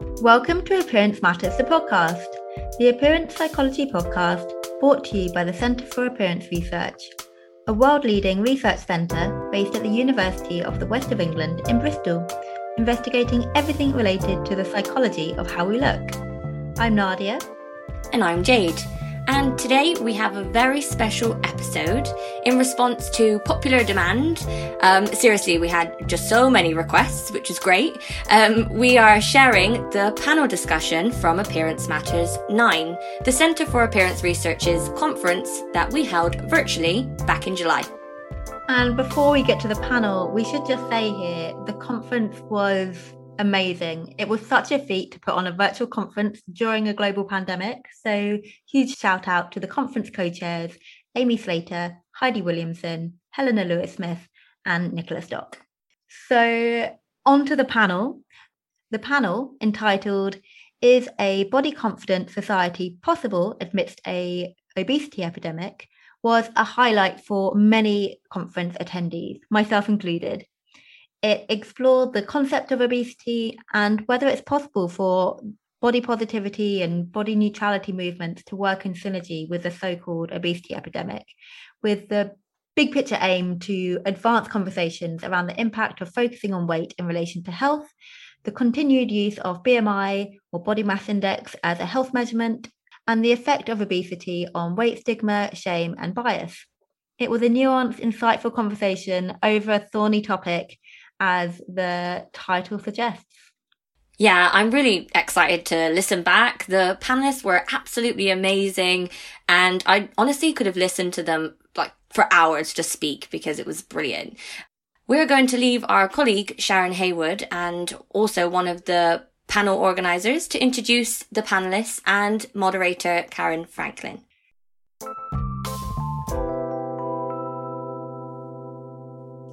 Welcome to Appearance Matters, the podcast, the appearance psychology podcast brought to you by the Centre for Appearance Research, a world leading research centre based at the University of the West of England in Bristol, investigating everything related to the psychology of how we look. I'm Nadia. And I'm Jade. And today we have a very special episode in response to popular demand. Um, seriously, we had just so many requests, which is great. Um, we are sharing the panel discussion from Appearance Matters 9, the Centre for Appearance Research's conference that we held virtually back in July. And before we get to the panel, we should just say here the conference was amazing. It was such a feat to put on a virtual conference during a global pandemic. So, huge shout out to the conference co chairs, Amy Slater, Heidi Williamson, Helena Lewis Smith, and Nicholas Dock. So, on to the panel. The panel entitled Is a Body Confident Society Possible Amidst a Obesity Epidemic? was a highlight for many conference attendees, myself included. It explored the concept of obesity and whether it's possible for body positivity and body neutrality movements to work in synergy with the so called obesity epidemic, with the big picture aim to advance conversations around the impact of focusing on weight in relation to health, the continued use of BMI or body mass index as a health measurement, and the effect of obesity on weight stigma, shame, and bias. It was a nuanced, insightful conversation over a thorny topic as the title suggests. Yeah, I'm really excited to listen back. The panelists were absolutely amazing, and I honestly could have listened to them like for hours just speak because it was brilliant. We're going to leave our colleague Sharon Haywood and also one of the panel organisers to introduce the panelists and moderator Caryn Franklin.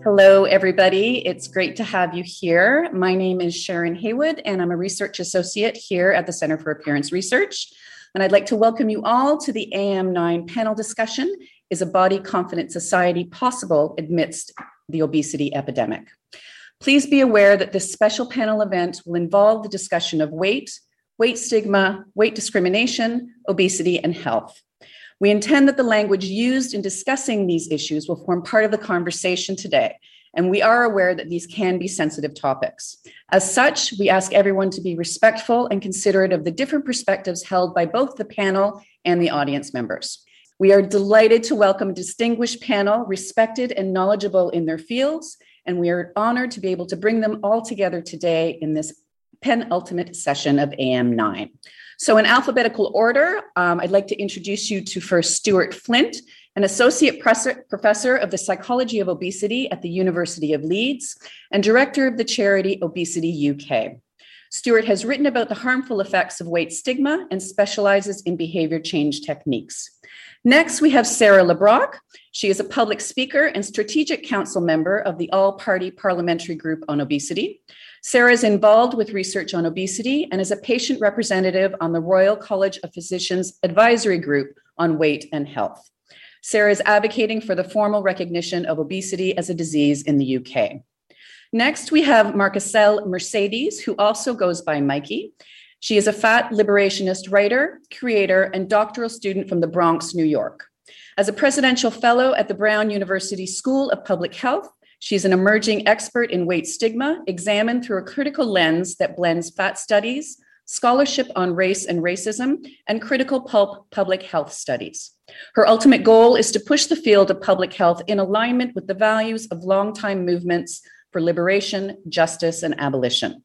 Hello, everybody. It's great to have you here. My name is Sharon Haywood, and I'm a research associate here at the Center for Appearance Research. And I'd like to welcome you all to the AM9 panel discussion Is a Body Confident Society Possible Amidst the Obesity Epidemic? Please be aware that this special panel event will involve the discussion of weight, weight stigma, weight discrimination, obesity, and health. We intend that the language used in discussing these issues will form part of the conversation today, and we are aware that these can be sensitive topics. As such, we ask everyone to be respectful and considerate of the different perspectives held by both the panel and the audience members. We are delighted to welcome a distinguished panel, respected and knowledgeable in their fields, and we are honored to be able to bring them all together today in this penultimate session of AM9. So, in alphabetical order, um, I'd like to introduce you to first Stuart Flint, an associate professor of the psychology of obesity at the University of Leeds and director of the charity Obesity UK. Stuart has written about the harmful effects of weight stigma and specializes in behavior change techniques. Next, we have Sarah Le Brocq. She is a public speaker and strategic council member of the All Party Parliamentary Group on Obesity. Sarah is involved with research on obesity and is a patient representative on the Royal College of Physicians Advisory Group on Weight and Health. Sarah is advocating for the formal recognition of obesity as a disease in the UK. Next, we have Maricel Mercedes, who also goes by Mikey. She is a fat liberationist writer, creator, and doctoral student from the Bronx, New York. As a presidential fellow at the Brown University School of Public Health, She's an emerging expert in weight stigma, examined through a critical lens that blends fat studies, scholarship on race and racism, and critical pulp public health studies. Her ultimate goal is to push the field of public health in alignment with the values of longtime movements for liberation, justice, and abolition.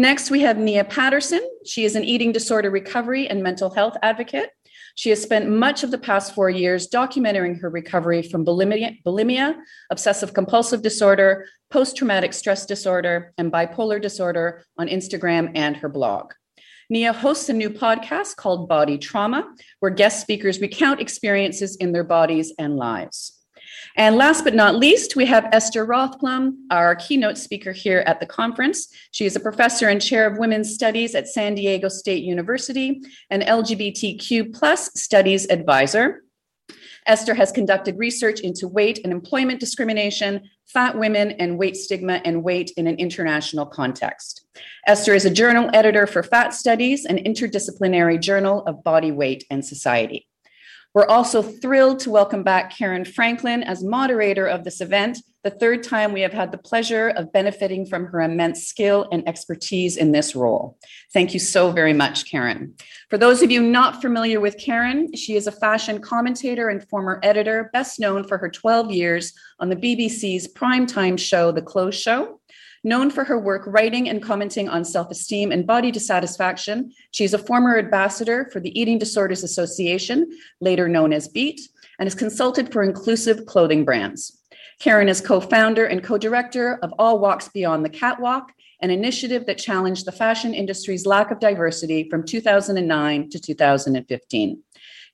Next, we have Nia Patterson. She is an eating disorder recovery and mental health advocate. She has spent much of the past four years documenting her recovery from bulimia, bulimia obsessive compulsive disorder, post traumatic stress disorder, and bipolar disorder on Instagram and her blog. Nia hosts a new podcast called Body Trauma, where guest speakers recount experiences in their bodies and lives. And last but not least, we have Esther Rothblum, our keynote speaker here at the conference. She is a professor and chair of women's studies at San Diego State University and LGBTQ plus studies advisor. Esther has conducted research into weight and employment discrimination, fat women, and weight stigma and weight in an international context. Esther is a journal editor for Fat Studies, an interdisciplinary journal of body weight and society. We're also thrilled to welcome back Caryn Franklin as moderator of this event, the third time we have had the pleasure of benefiting from her immense skill and expertise in this role. Thank you so very much, Caryn. For those of you not familiar with Caryn, she is a fashion commentator and former editor, best known for her 12 years on the BBC's primetime show, The Clothes Show. Known for her work writing and commenting on self esteem and body dissatisfaction, she is a former ambassador for the Eating Disorders Association, later known as BEAT, and is consulted for inclusive clothing brands. Caryn is co founder and co director of All Walks Beyond the Catwalk, an initiative that challenged the fashion industry's lack of diversity from 2009 to 2015.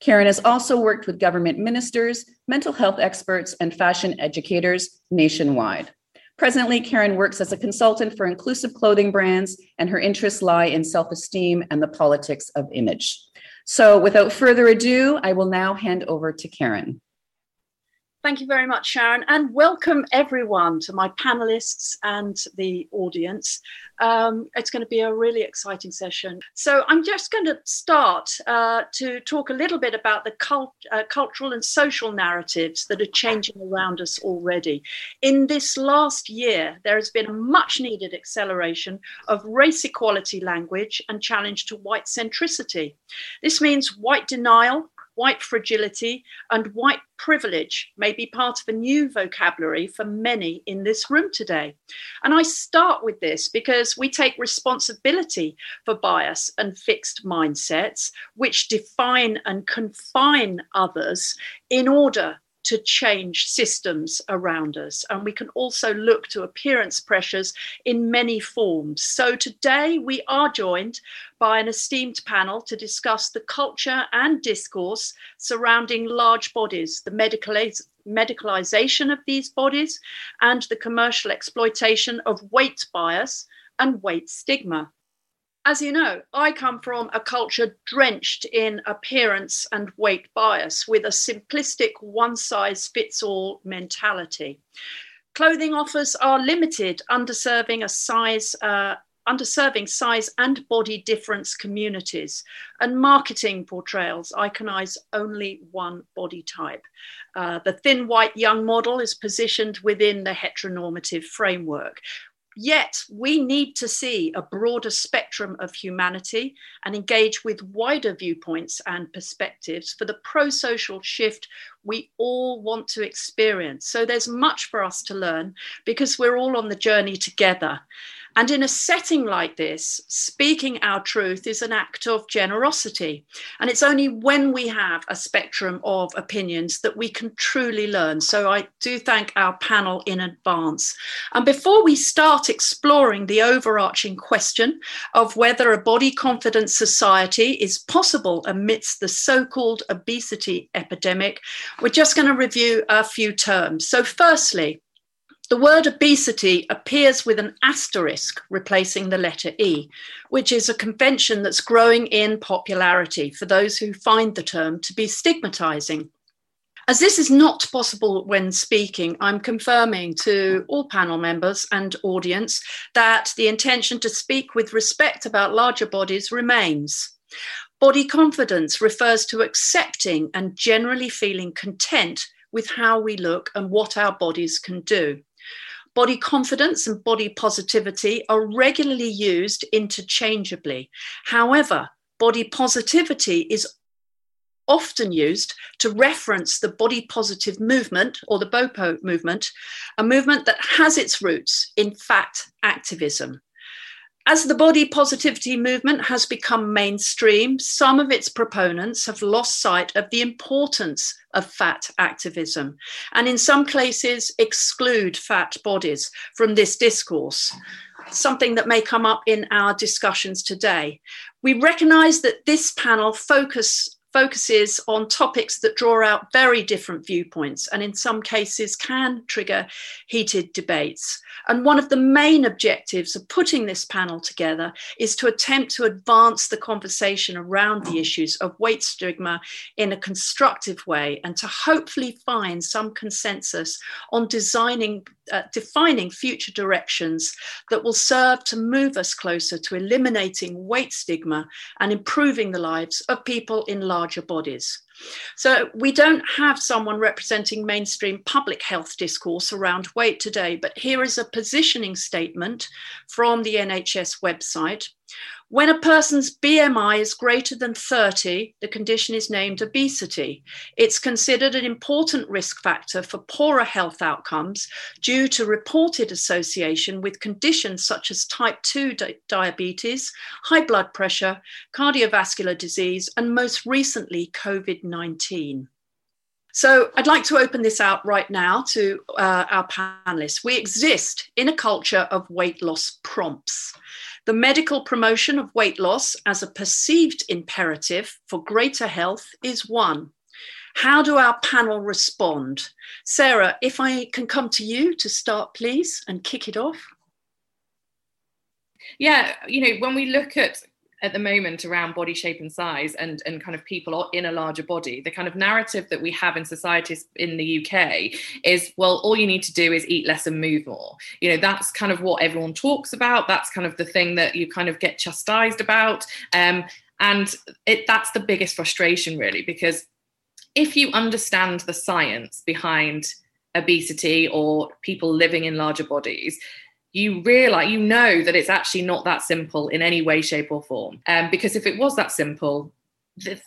Caryn has also worked with government ministers, mental health experts, and fashion educators nationwide. Presently, Caryn works as a consultant for inclusive clothing brands, and her interests lie in self esteem and the politics of image. So, without further ado, I will now hand over to Caryn. Thank you very much, Sharon, and welcome everyone to my panelists and the audience. Um, it's going to be a really exciting session. So, I'm just going to start uh, to talk a little bit about the cult, uh, cultural and social narratives that are changing around us already. In this last year, there has been a much needed acceleration of race equality language and challenge to white centricity. This means white denial white fragility, and white privilege may be part of a new vocabulary for many in this room today. And I start with this because we take responsibility for bias and fixed mindsets, which define and confine others in order to change systems around us. And we can also look to appearance pressures in many forms. So today we are joined by an esteemed panel to discuss the culture and discourse surrounding large bodies, the medicalization of these bodies, and the commercial exploitation of weight bias and weight stigma as you know, I come from a culture drenched in appearance and weight bias with a simplistic one size fits all mentality. Clothing offers are limited, underserving a size. Uh, underserving size and body difference communities, and marketing portrayals iconize only one body type. Uh, the thin white young model is positioned within the heteronormative framework, Yet we need to see a broader spectrum of humanity and engage with wider viewpoints and perspectives for the pro social shift we all want to experience. So there's much for us to learn because we're all on the journey together. And in a setting like this, speaking our truth is an act of generosity. And it's only when we have a spectrum of opinions that we can truly learn. So I do thank our panel in advance. And before we start exploring the overarching question of whether a body confident society is possible amidst the so called obesity epidemic, we're just going to review a few terms. So, firstly, the word obesity appears with an asterisk replacing the letter E, which is a convention that's growing in popularity for those who find the term to be stigmatizing. As this is not possible when speaking, I'm confirming to all panel members and audience that the intention to speak with respect about larger bodies remains. Body confidence refers to accepting and generally feeling content with how we look and what our bodies can do. Body confidence and body positivity are regularly used interchangeably. However, body positivity is often used to reference the body positive movement or the BOPO movement, a movement that has its roots in fat activism. As the body positivity movement has become mainstream, some of its proponents have lost sight of the importance of fat activism, and in some cases exclude fat bodies from this discourse, something that may come up in our discussions today. We recognize that this panel focus focuses on topics that draw out very different viewpoints and, in some cases, can trigger heated debates. And one of the main objectives of putting this panel together is to attempt to advance the conversation around the issues of weight stigma in a constructive way and to hopefully find some consensus on designing, uh, defining future directions that will serve to move us closer to eliminating weight stigma and improving the lives of people in larger bodies. So we don't have someone representing mainstream public health discourse around weight today, but here is a positioning statement from the NHS website. When a person's BMI is greater than 30, the condition is named obesity. It's considered an important risk factor for poorer health outcomes due to reported association with conditions such as type 2 di- diabetes, high blood pressure, cardiovascular disease, and most recently, COVID 19. So I'd like to open this out right now to uh, our panelists. We exist in a culture of weight loss prompts. The medical promotion of weight loss as a perceived imperative for greater health is one. How do our panel respond? Sarah, if I can come to you to start, please, and kick it off. Yeah, you know, when we look at at the moment around body shape and size and and kind of people in a larger body the kind of narrative that we have in societies in the UK is well all you need to do is eat less and move more. You know that's kind of what everyone talks about. That's kind of the thing that you kind of get chastised about. Um, and it that's the biggest frustration really because if you understand the science behind obesity or people living in larger bodies you realize you know that it's actually not that simple in any way shape or form um, because if it was that simple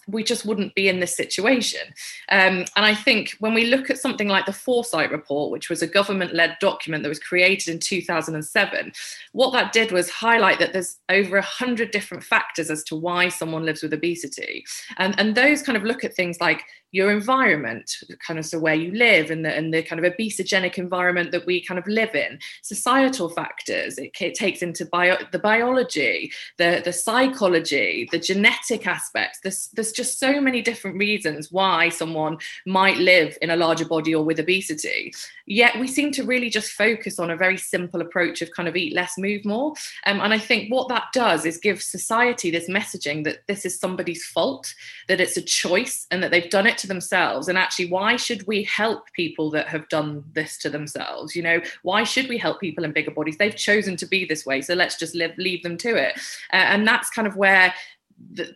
we just wouldn't be in this situation. Um, and I think when we look at something like the Foresight Report, which was a government led document that was created in 2007, what that did was highlight that there's over 100 different factors as to why someone lives with obesity. And, and those kind of look at things like your environment, kind of so where you live and the, and the kind of obesogenic environment that we kind of live in, societal factors, it, it takes into bio, the biology, the, the psychology, the genetic aspects. There's, there's just so many different reasons why someone might live in a larger body or with obesity. Yet we seem to really just focus on a very simple approach of kind of eat less, move more. Um, and I think what that does is give society this messaging that this is somebody's fault, that it's a choice, and that they've done it to themselves. And actually, why should we help people that have done this to themselves? You know, why should we help people in bigger bodies? They've chosen to be this way, so let's just live, leave them to it. Uh, and that's kind of where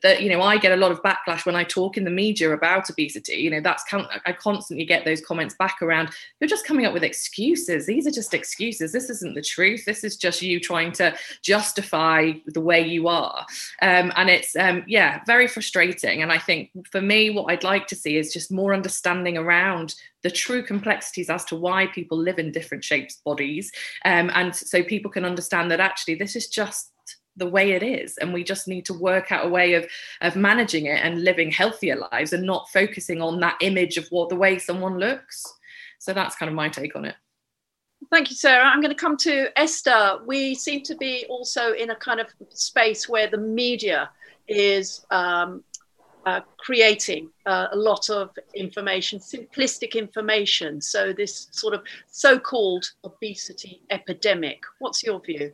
that, you know i get a lot of backlash when i talk in the media about obesity. You know that's i constantly get those comments back around you're just coming up with excuses. These are just excuses. This isn't the truth. This is just you trying to justify the way you are. Um, and it's um, yeah very frustrating. And i think for me what i'd like to see is just more understanding around the true complexities as to why people live in different shapes bodies. Um, and so people can understand that actually this is just the way it is and we just need to work out a way of of managing it and living healthier lives and not focusing on that image of what the way someone looks so that's kind of my take on it Thank you, Sarah. I'm going to come to Esther. We seem to be also in a kind of space where the media is um, uh, creating uh, a lot of information, simplistic information. So, this sort of so called obesity epidemic. What's your view?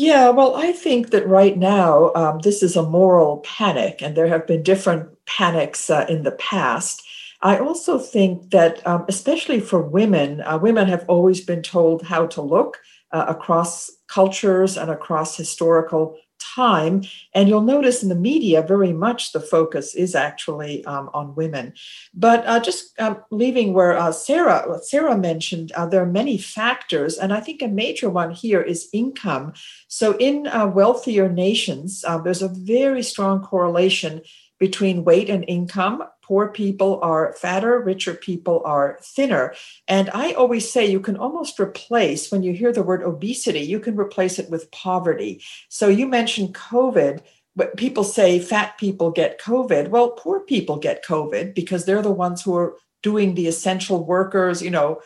Yeah, well, I think that right now um, this is a moral panic, and there have been different panics uh, in the past. I also think that, um, especially for women, uh, women have always been told how to look uh, across cultures and across historical time. And you'll notice in the media, very much the focus is actually um, on women. But uh, just um, leaving where uh, Sarah Sarah mentioned, uh, there are many factors, and I think a major one here is income. So in uh, wealthier nations, uh, there's a very strong correlation between weight and income poor people are fatter, richer people are thinner. And I always say you can almost replace, when you hear the word obesity, you can replace it with poverty. So you mentioned COVID. But people say fat people get COVID. Well, poor people get COVID because they're the ones who are doing the essential workers, you know,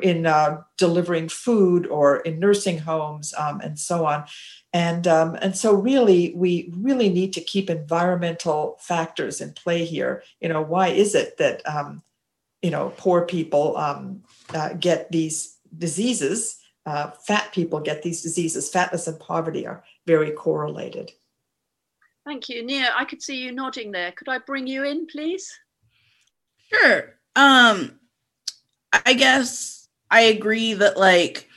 in uh, delivering food or in nursing homes um, and so on. And, um, and so really, we really need to keep environmental factors in play here. You know, why is it that, um, you know, poor people um, uh, get these diseases, uh, fat people get these diseases, fatness and poverty are very correlated. Thank you. Nia, I could see you nodding there. Could I bring you in, please? Sure. Um, I guess I agree that like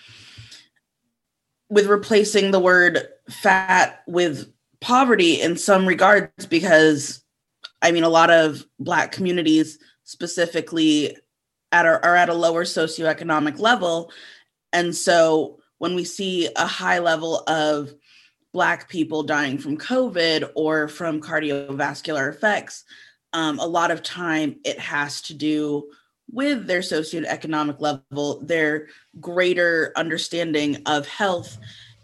with replacing the word fat with poverty in some regards because I mean a lot of black communities specifically at our, are at a lower socioeconomic level. And so when we see a high level of black people dying from covid or from cardiovascular effects um, a lot of time it has to do with their socioeconomic level, their greater understanding of health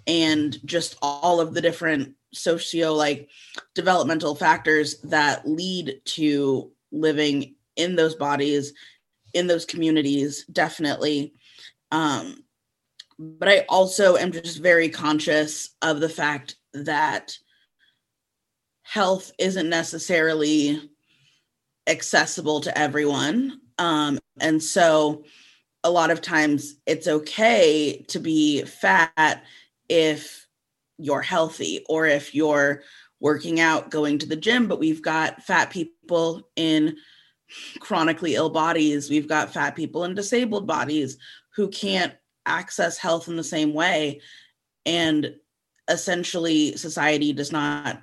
and just all of the different socio like developmental factors that lead to living in those bodies in those communities definitely um but i also am just very conscious of the fact that health isn't necessarily accessible to everyone. Um, and so a lot of times it's okay to be fat if you're healthy or if you're working out, going to the gym, but we've got fat people in chronically ill bodies. We've got fat people in disabled bodies who can't access health in the same way. And essentially, society does not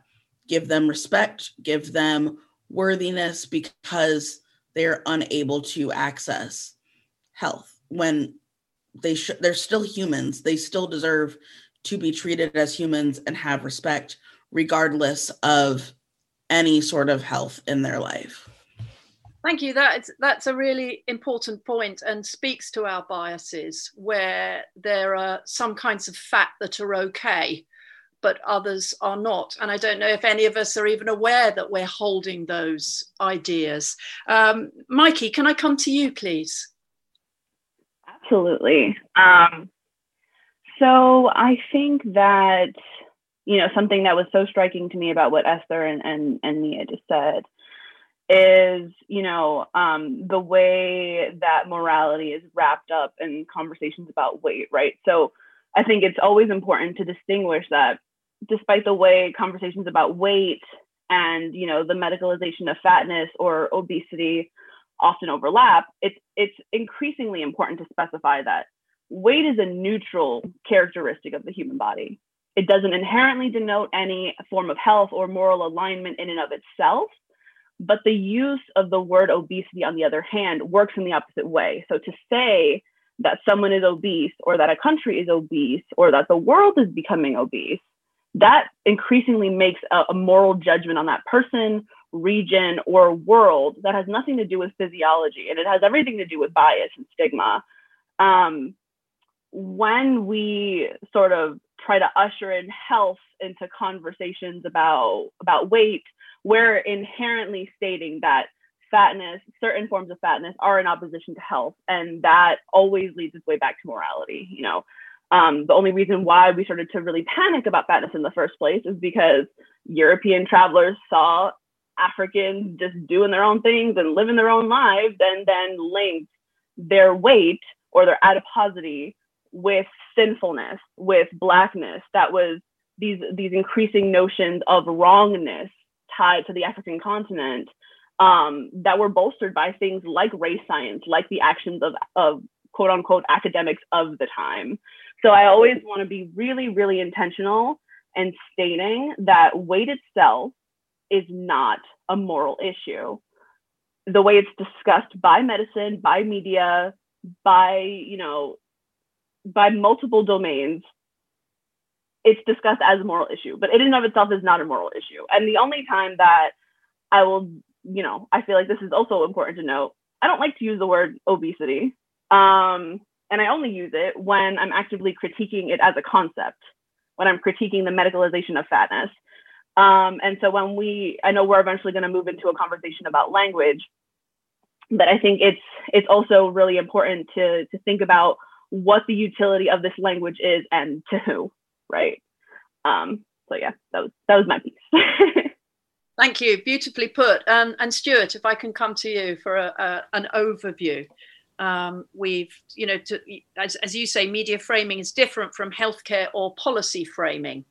give them respect, give them worthiness because they're unable to access health when they sh- they're still humans. They still deserve to be treated as humans and have respect regardless of any sort of health in their life. Thank you. That's that's a really important point and speaks to our biases where there are some kinds of fat that are okay but others are not. And I don't know if any of us are even aware that we're holding those ideas. Um, Mikey, can I come to you, please? Absolutely. Um, so I think that, you know, something that was so striking to me about what Esther and, and, and Nia just said is, you know, um, the way that morality is wrapped up in conversations about weight, right? So I think it's always important to distinguish that despite the way conversations about weight and you know the medicalization of fatness or obesity often overlap it's it's increasingly important to specify that weight is a neutral characteristic of the human body. It doesn't inherently denote any form of health or moral alignment in and of itself but the use of the word obesity on the other hand works in the opposite way. So to say that someone is obese or that a country is obese or that the world is becoming obese that increasingly makes a, a, moral judgment on that person, region, or world that has nothing to do with physiology and it has everything to do with bias and stigma. Um, when we sort of try to usher in health into conversations about about weight, we're inherently stating that fatness, certain forms of fatness, are in opposition to health, and that always leads its way back to morality. You know, um, the only reason why we started to really panic about fatness in the first place is because European travelers saw Africans just doing their own things and living their own lives and then linked their weight or their adiposity with sinfulness, with blackness. That was these these increasing notions of wrongness tied to the African continent um, that were bolstered by things like race science, like the actions of, of quote unquote academics of the time. So I always want to be really, really intentional and stating that weight itself is not a moral issue. The way it's discussed by medicine, by media, by, you know, by multiple domains, it's discussed as a moral issue, but it in and of itself is not a moral issue. And the only time that I will, you know, I feel like this is also important to note, I don't like to use the word obesity. Um, and I only use it when I'm actively critiquing it as a concept, when I'm critiquing the medicalization of fatness. Um, and so when we, I know we're eventually going to move into a conversation about language, but I think it's it's also really important to to think about what the utility of this language is and to who, right? Um, so yeah, that was that was my piece. Thank you, beautifully put. Um, and Stuart, if I can come to you for a, a, an overview. Um, we've, you know, to, as, as you say, media framing is different from healthcare or policy framing.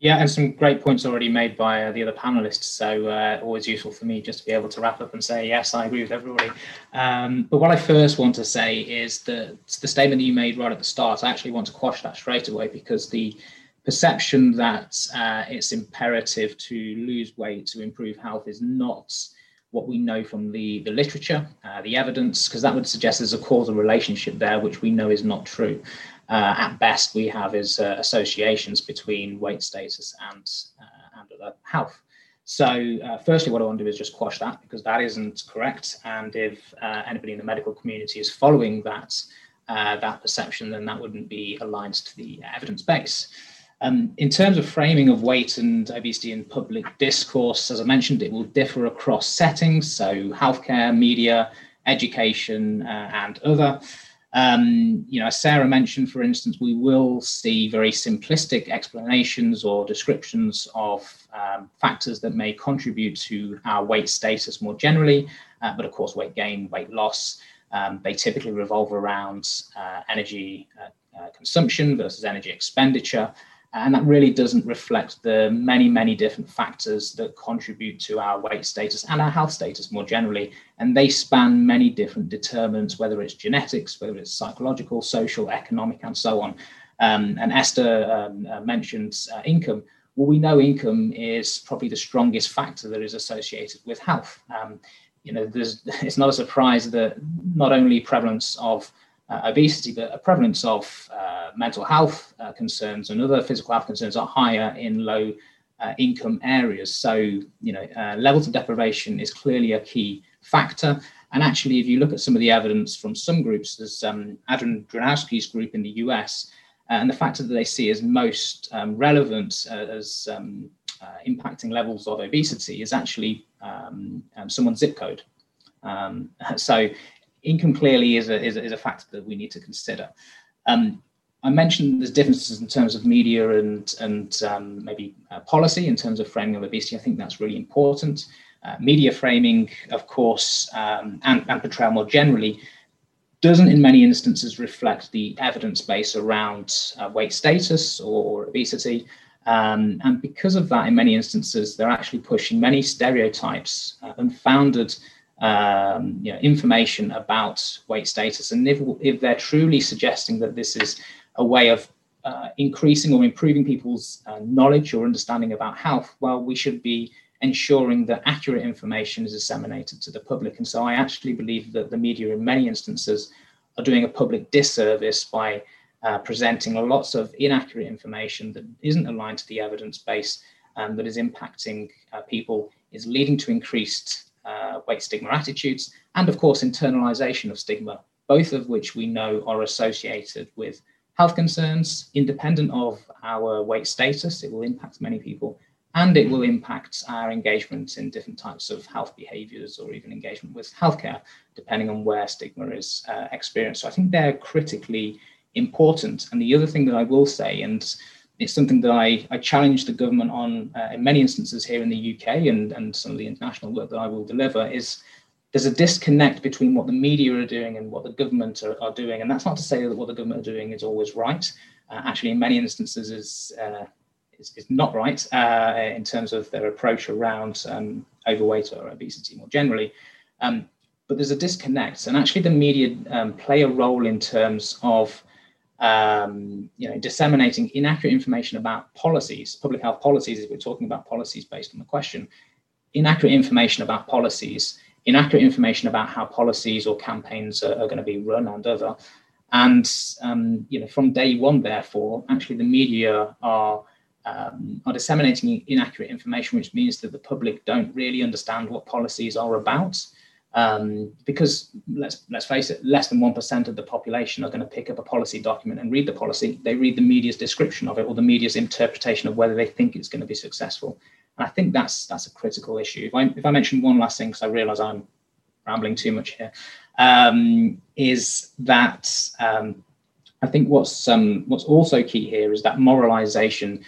Yeah, and some great points already made by uh, the other panelists. So uh, always useful for me just to be able to wrap up and say yes, I agree with everybody. Um, but what I first want to say is that the statement that you made right at the start. I actually want to quash that straight away because the perception that uh, it's imperative to lose weight to improve health is not what we know from the, the literature, uh, the evidence, because that would suggest there's a causal relationship there, which we know is not true uh, at best we have is uh, associations between weight status and uh, and other health. So, uh, firstly, what I want to do is just quash that because that isn't correct. And if uh, anybody in the medical community is following that that perception, then that wouldn't be aligned to the evidence base. Um, in terms of framing of weight and obesity in public discourse, as I mentioned, it will differ across settings, so healthcare, media, education, and other. Um, you know, as Sarah mentioned, for instance, we will see very simplistic explanations or descriptions of um, factors that may contribute to our weight status more generally, uh, but of course, weight gain, weight loss, um, they typically revolve around uh, energy uh, uh consumption versus energy expenditure. And that really doesn't reflect the many, many different factors that contribute to our weight status and our health status more generally. And they span many different determinants, whether it's genetics, whether it's psychological, social, economic, and so on. Um, and Esther um, uh, mentioned uh, income. Well, we know income is probably the strongest factor that is associated with health. Um, you know, it's not a surprise that not only prevalence of uh, obesity, but a prevalence of uh, mental health uh, concerns and other physical health concerns are higher in low uh, income areas. So, you know, uh, levels of deprivation is clearly a key factor. And actually, if you look at some of the evidence from some groups, there's um, Adrian Drewnowski's group in the US, uh, and the factor that they see as most um, relevant as um, impacting levels of obesity is actually um, um, someone's zip code. Um, so income clearly is a, is a, is a factor that we need to consider. Um, I mentioned there's differences in terms of media and, and um, maybe uh, policy in terms of framing of obesity. I think that's really important. Uh, media framing, of course, um, and, and portrayal more generally, doesn't in many instances reflect the evidence base around uh, weight status or obesity. Um, and because of that, in many instances, they're actually pushing many stereotypes, uh, unfounded um, you know, information about weight status. And if, if they're truly suggesting that this is a way of uh, increasing or improving people's uh, knowledge or understanding about health, well, we should be ensuring that accurate information is disseminated to the public. And so I actually believe that the media, in many instances, are doing a public disservice by uh, presenting lots of inaccurate information that isn't aligned to the evidence base and that is impacting uh, people, is leading to increased uh, weight stigma attitudes, and of course, internalization of stigma, both of which we know are associated with health concerns, independent of our weight status. It will impact many people, and it will impact our engagement in different types of health behaviors or even engagement with healthcare, depending on where stigma is uh, experienced. So I think they're critically important. And the other thing that I will say, and it's something that I, I challenge the government on uh, in many instances here in the UK and, and some of the international work that I will deliver is there's a disconnect between what the media are doing and what the government are, are doing. And that's not to say that what the government are doing is always right. Uh, actually, in many instances, is, uh, is, is, not right uh, in terms of their approach around um, overweight or obesity more generally. Um, but there's a disconnect. And actually, the media um, play a role in terms of um, you know, disseminating inaccurate information about policies, public health policies, if we're talking about policies based on the question, inaccurate information about policies, inaccurate information about how policies or campaigns are, are going to be run and other. And, um, you know, from day one, therefore, actually the media are um, are disseminating inaccurate information, which means that the public don't really understand what policies are about. Um, because let's let's face it, less than one percent of the population are going to pick up a policy document and read the policy. They read the media's description of it or the media's interpretation of whether they think it's going to be successful. And I think that's that's a critical issue. If I if I mention one last thing, because I realise I'm rambling too much here, um, is that um, I think what's um, what's also key here is that moralization.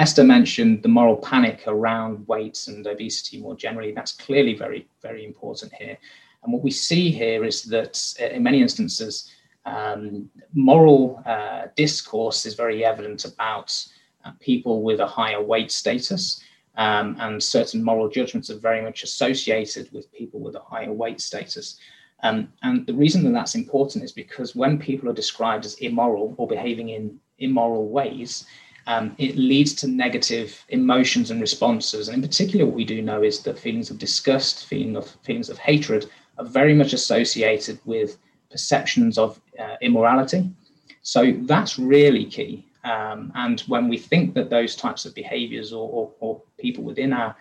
Esther mentioned the moral panic around weight and obesity more generally. That's clearly very, very important here. And what we see here is that uh, in many instances, um, moral uh, discourse is very evident about uh, people with a higher weight status. Um, and certain moral judgments are very much associated with people with a higher weight status. Um, and the reason that that's important is because when people are described as immoral or behaving in immoral ways, um, it leads to negative emotions and responses. And in particular, what we do know is that feelings of disgust, feeling of feelings of hatred, are very much associated with perceptions of uh, immorality. So that's really key. Um, and when we think that those types of behaviors or, or, or people within our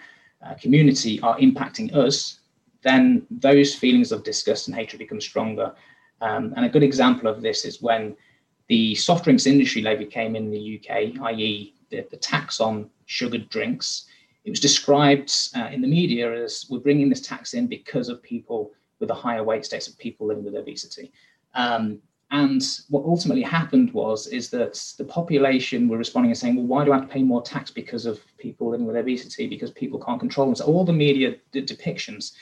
uh, community are impacting us, then those feelings of disgust and hatred become stronger. Um, and a good example of this is when the soft drinks industry levy came in the UK, i.e., the, the tax on sugared drinks. It was described uh, in the media as we're bringing this tax in because of people with a higher weight status of people living with obesity. Um, and what ultimately happened was is that the population were responding and saying, well, why do I have to pay more tax because of people living with obesity? Because people can't control themselves. All the media depictions.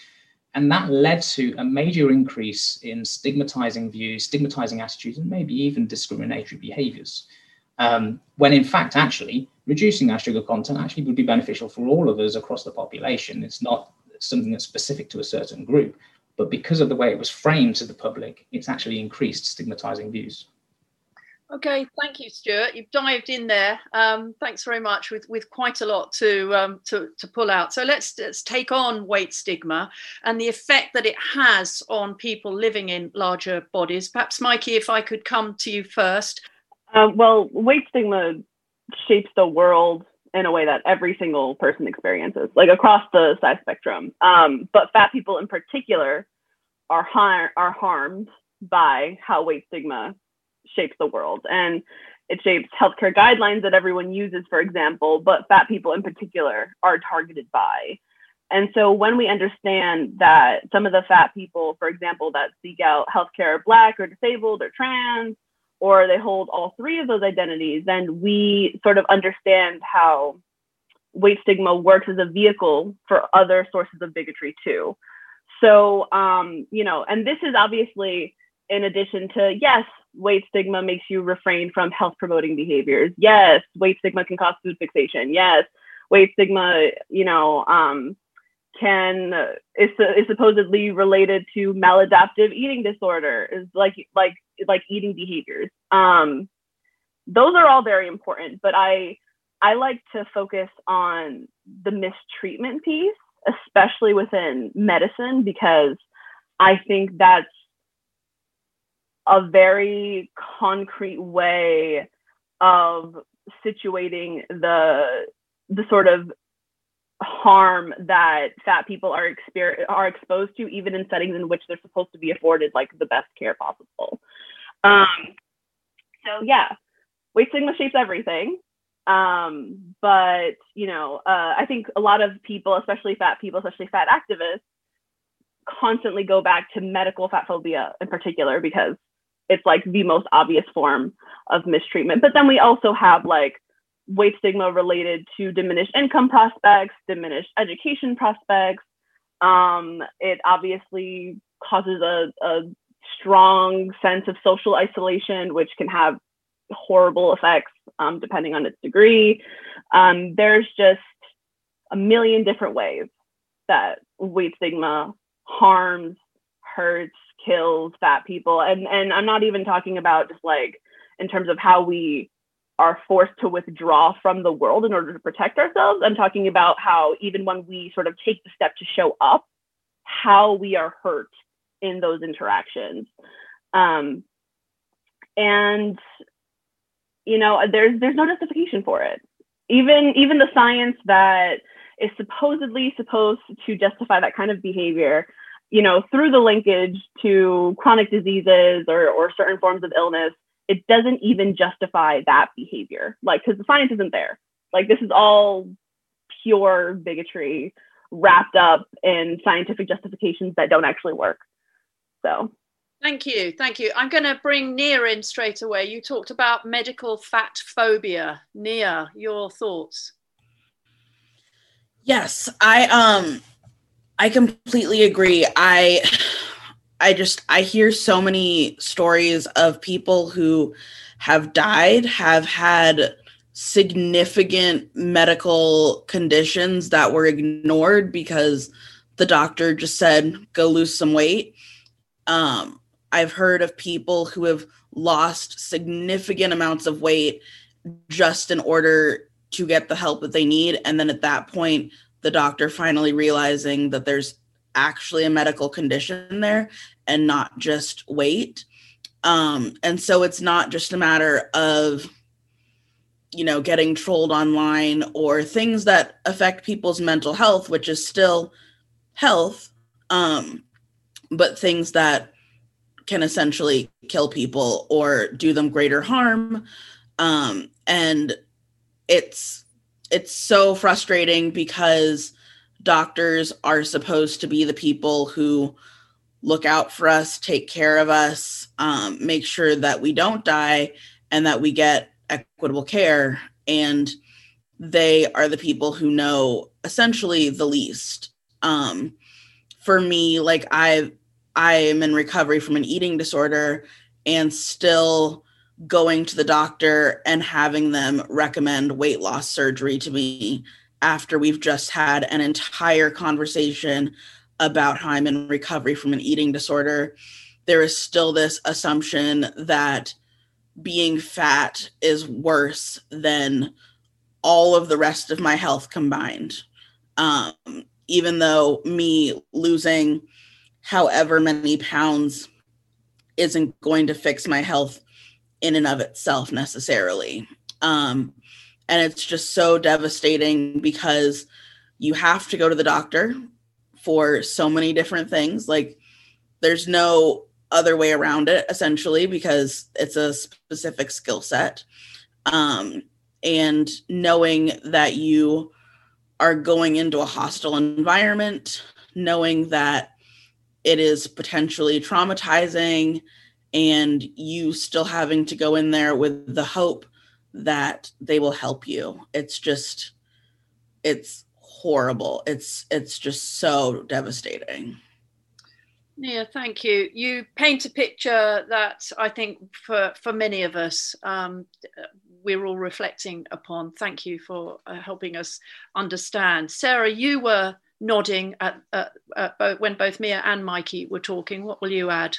And that led to a major increase in stigmatizing views, stigmatizing attitudes, and maybe even discriminatory behaviors. Um, when in fact, actually, reducing our sugar content actually would be beneficial for all of us across the population. It's not something that's specific to a certain group. But because of the way it was framed to the public, it's actually increased stigmatizing views. Okay, thank you, Stuart. You've dived in there. Um, thanks very much with, with quite a lot to, um, to, to pull out. So let's, let's take on weight stigma and the effect that it has on people living in larger bodies. Perhaps, Mikey, if I could come to you first. Uh, well, weight stigma shapes the world in a way that every single person experiences, like across the size spectrum. Um, but fat people in particular are har- are harmed by how weight stigma shapes the world, and it shapes healthcare guidelines that everyone uses, for example. But fat people in particular are targeted by. And so when we understand that some of the fat people, for example, that seek out healthcare are black or disabled or trans, or they hold all three of those identities, then we sort of understand how weight stigma works as a vehicle for other sources of bigotry too. So, um, you know, and this is obviously in addition to, yes, weight stigma makes you refrain from health promoting behaviors. Yes, weight stigma can cause food fixation. Yes, weight stigma, you know, um, can is, is supposedly related to maladaptive eating disorder is like like like eating behaviors um those are all very important but i i like to focus on the mistreatment piece especially within medicine because i think that's a very concrete way of situating the the sort of harm that fat people are exper- are exposed to even in settings in which they're supposed to be afforded like the best care possible. Um, so yeah weight stigma shapes everything. Um, but you know uh, i think a lot of people especially fat people especially fat activists constantly go back to medical fat phobia in particular because it's like the most obvious form of mistreatment but then we also have like weight stigma related to diminished income prospects, diminished education prospects. Um, it obviously causes a, a strong sense of social isolation, which can have horrible effects um, depending on its degree. Um, there's just a million different ways that weight stigma harms, hurts, kills fat people. And, and I'm not even talking about just like in terms of how we are forced to withdraw from the world in order to protect ourselves. I'm talking about how even when we sort of take the step to show up, how we are hurt in those interactions. Um, and you know, there's there's no justification for it. Even even the science that is supposedly supposed to justify that kind of behavior, you know, through the linkage to chronic diseases or, or certain forms of illness, it doesn't even justify that behavior. Like, because the science isn't there. Like, this is all pure bigotry wrapped up in scientific justifications that don't actually work. So, Thank you. Thank you. I'm going to bring Nia in straight away. You talked about medical fat phobia. Nia, your thoughts? Yes, I um I completely agree. I I just I hear so many stories of people who have died, have had significant medical conditions that were ignored because the doctor just said go lose some weight. Um I've heard of people who have lost significant amounts of weight just in order to get the help that they need. And then at that point, the doctor finally realizing that there's actually a medical condition there and not just weight. Um, and so it's not just a matter of, you know, getting trolled online or things that affect people's mental health, which is still health, um, but things that can essentially kill people or do them greater harm. Um, and it's it's so frustrating because doctors are supposed to be the people who look out for us, take care of us, um, make sure that we don't die and that we get equitable care. And they are the people who know essentially the least. Um, for me, like I, I am in recovery from an eating disorder and still going to the doctor and having them recommend weight loss surgery to me after we've just had an entire conversation about how I'm in recovery from an eating disorder. There is still this assumption that being fat is worse than all of the rest of my health combined. Um, even though me losing however many pounds isn't going to fix my health in and of itself necessarily. Um, and it's just so devastating because you have to go to the doctor for so many different things. Like, there's no other way around it, essentially, because it's a specific skill set. Um, and knowing that you are going into a hostile environment, knowing that it is potentially traumatizing and you still having to go in there with the hope that they will help you. It's just it's horrible. It's it's just so devastating. Yeah thank you. You paint a picture that i think for for many of us um, we're all reflecting upon. Thank you for uh, helping us understand. Sarah you were nodding at, at, at, when both nia and mikey were talking. What will you add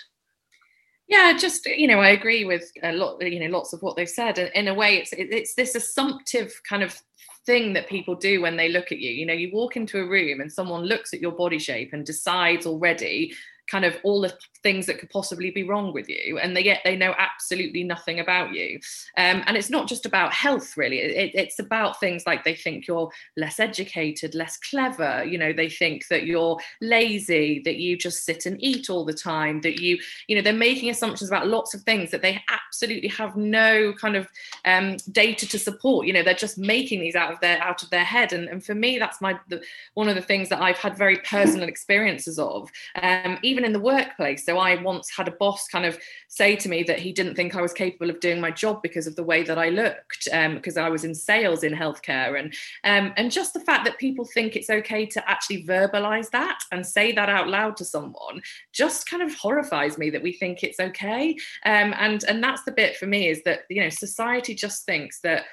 yeah, just you know, I agree with a lot, you know, lots of what they've said. And in a way, it's it's this assumptive kind of thing that people do when they look at you. You know, you walk into a room and someone looks at your body shape and decides already kind of all the things that could possibly be wrong with you and they yet they know absolutely nothing about you. Um, and it's not just about health really. It, it's about things like they think you're less educated less clever you know they think that you're lazy that you just sit and eat all the time that you you know they're making assumptions about lots of things that they absolutely have no kind of um, data to support. You know they're just making these out of their out of their head. And, and for me that's my the, one of the things that i've had very personal experiences of. Um, even in the workplace so I once had a boss kind of say to me that he didn't think I was capable of doing my job because of the way that I looked, um, because I was in sales in healthcare, and um, and just the fact that people think it's okay to actually verbalize that and say that out loud to someone just kind of horrifies me that we think it's okay. Um, and and that's the bit for me is that you know society just thinks that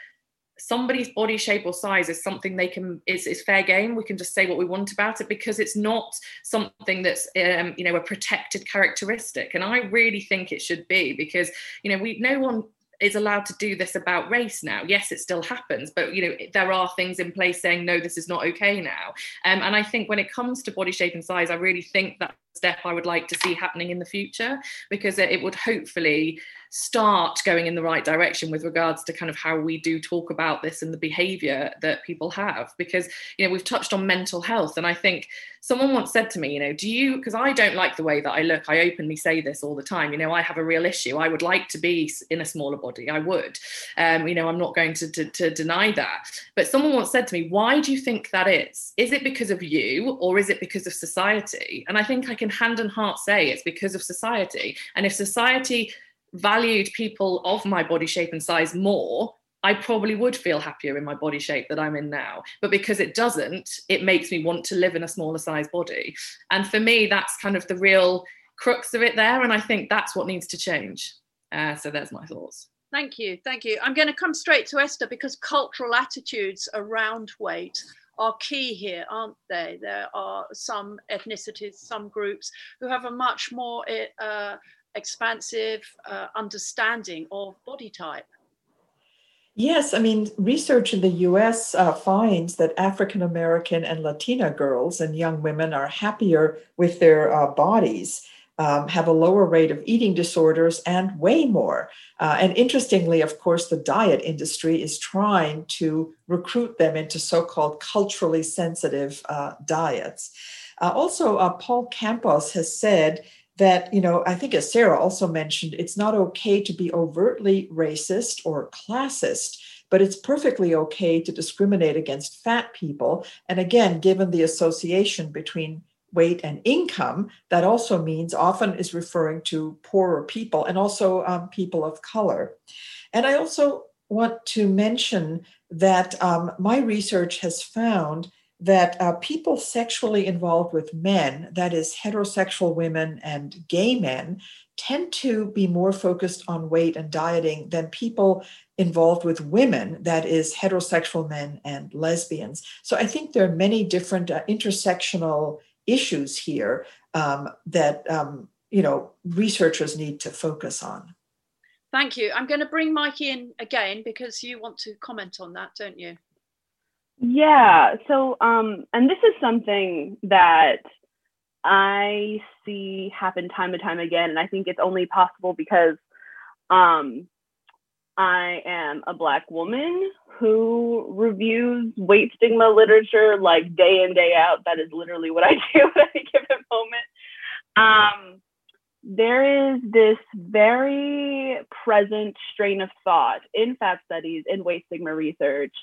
somebody's body shape or size is something they can is, is fair game we can just say what we want about it because it's not something that's um, you know a protected characteristic and i really think it should be because you know we no one is allowed to do this about race now. Yes, it still happens, but you know there are things in place saying no, this is not okay now. Um, and I think when it comes to body shape and size, I really think that step I would like to see happening in the future because it, would hopefully start going in the right direction with regards to kind of how we do talk about this and the behavior that people have. Because you know we've touched on mental health and i think someone once said to me you know do you because i don't like the way that i look. I openly say this all the time you know i have a real issue. I would like to be in a smaller body. I would. Um, you know i'm not going to, to, to deny that. But someone once said to me why do you think that is? Is it because of you or is it because of society? And i think i can can hand and heart say it's because of society. And if society valued people of my body shape and size more, I probably would feel happier in my body shape that I'm in now. But because it doesn't, it makes me want to live in a smaller size body. And for me, that's kind of the real crux of it there. And I think that's what needs to change. Uh, so there's my thoughts. Thank you. Thank you. I'm going to come straight to Esther because cultural attitudes around weight are key here, aren't they? There are some ethnicities, some groups who have a much more uh, expansive uh, understanding of body type. Yes, I mean, research in the US uh, finds that African American and Latina girls and young women are happier with their uh, bodies, um, have a lower rate of eating disorders, and weigh more. Uh, and interestingly, of course, the diet industry is trying to recruit them into so called culturally sensitive uh, diets. Uh, also, uh, Paul Campos has said that, you know, I think as Sarah also mentioned, it's not okay to be overtly racist or classist, but it's perfectly okay to discriminate against fat people. And again, given the association between weight and income, that also means often is referring to poorer people and also um, people of color. And I also want to mention that um, my research has found that uh, people sexually involved with men, that is, heterosexual women and gay men, tend to be more focused on weight and dieting than people involved with women, that is, heterosexual men and lesbians. So I think there are many different uh, intersectional issues here um, that um, you know researchers need to focus on. Thank you. I'm going to bring Mike in again because you want to comment on that, don't you? Yeah. So, um, and this is something that I see happen time and time again, and I think it's only possible because um, I am a Black woman who reviews weight stigma literature like day in, day out. That is literally what I do at any given moment. Um, there is this very present strain of thought in fat studies, in weight stigma research,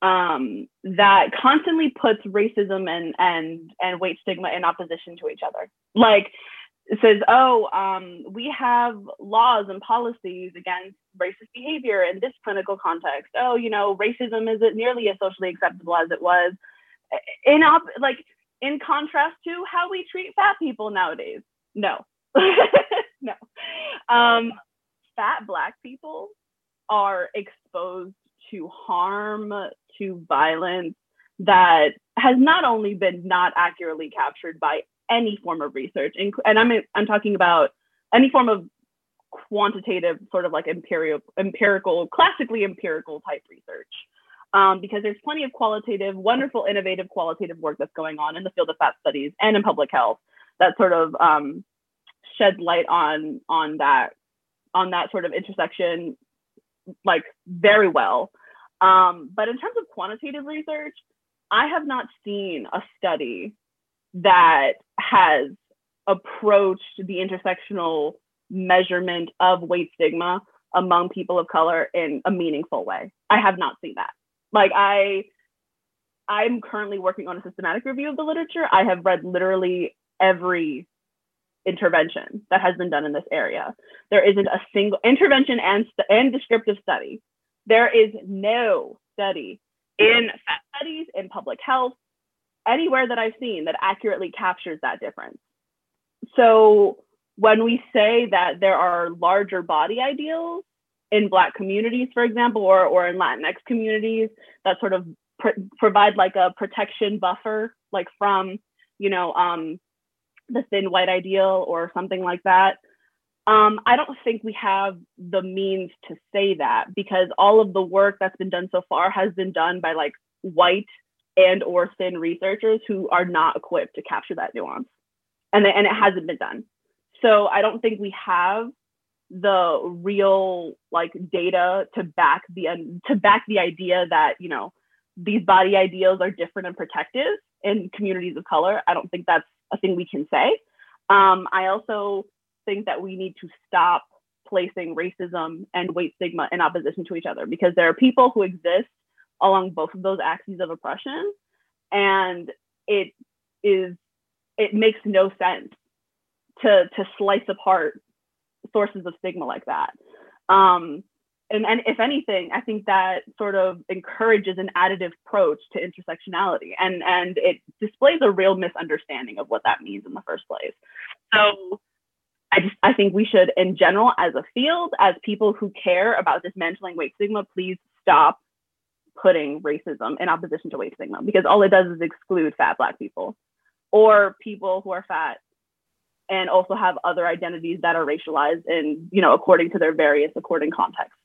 um, that constantly puts racism and and and weight stigma in opposition to each other. Like says, oh, um, we have laws and policies against racist behavior in this clinical context. Oh, you know, racism isn't nearly as socially acceptable as it was. In op- like in contrast to how we treat fat people nowadays. No, no. Um, fat black people are exposed to harm, to violence that has not only been not accurately captured by any form of research, and I'm I'm talking about any form of quantitative, sort of like empirical, empirical, classically empirical type research. Um, because there's plenty of qualitative, wonderful, innovative qualitative work that's going on in the field of fat studies and in public health that sort of um, sheds light on on that on that sort of intersection like very well um, but in terms of quantitative research, I have not seen a study that has approached the intersectional measurement of weight stigma among people of color in a meaningful way. I have not seen that. Like I I'm currently working on a systematic review of the literature. I have read literally every intervention that has been done in this area. There isn't a single intervention and and descriptive study there is no study in fat studies, in public health, anywhere that I've seen that accurately captures that difference. So when we say that there are larger body ideals in Black communities, for example, or, or in Latinx communities that sort of pr- provide like a protection buffer, like from, you know, um, the thin white ideal or something like that, um, I don't think we have the means to say that because all of the work that's been done so far has been done by like white and or thin researchers who are not equipped to capture that nuance, and and it hasn't been done. So I don't think we have the real like data to back the to back the idea that you know these body ideals are different and protective in communities of color. I don't think that's a thing we can say. Um, I also think that we need to stop placing racism and weight stigma in opposition to each other because there are people who exist along both of those axes of oppression and it is it makes no sense to to slice apart sources of stigma like that. Um, and, and if anything, I think that sort of encourages an additive approach to intersectionality and, and it displays a real misunderstanding of what that means in the first place. So I just I think we should, in general, as a field, as people who care about dismantling weight stigma, please stop putting racism in opposition to weight stigma because all it does is exclude fat black people or people who are fat and also have other identities that are racialized and you know according to their various according contexts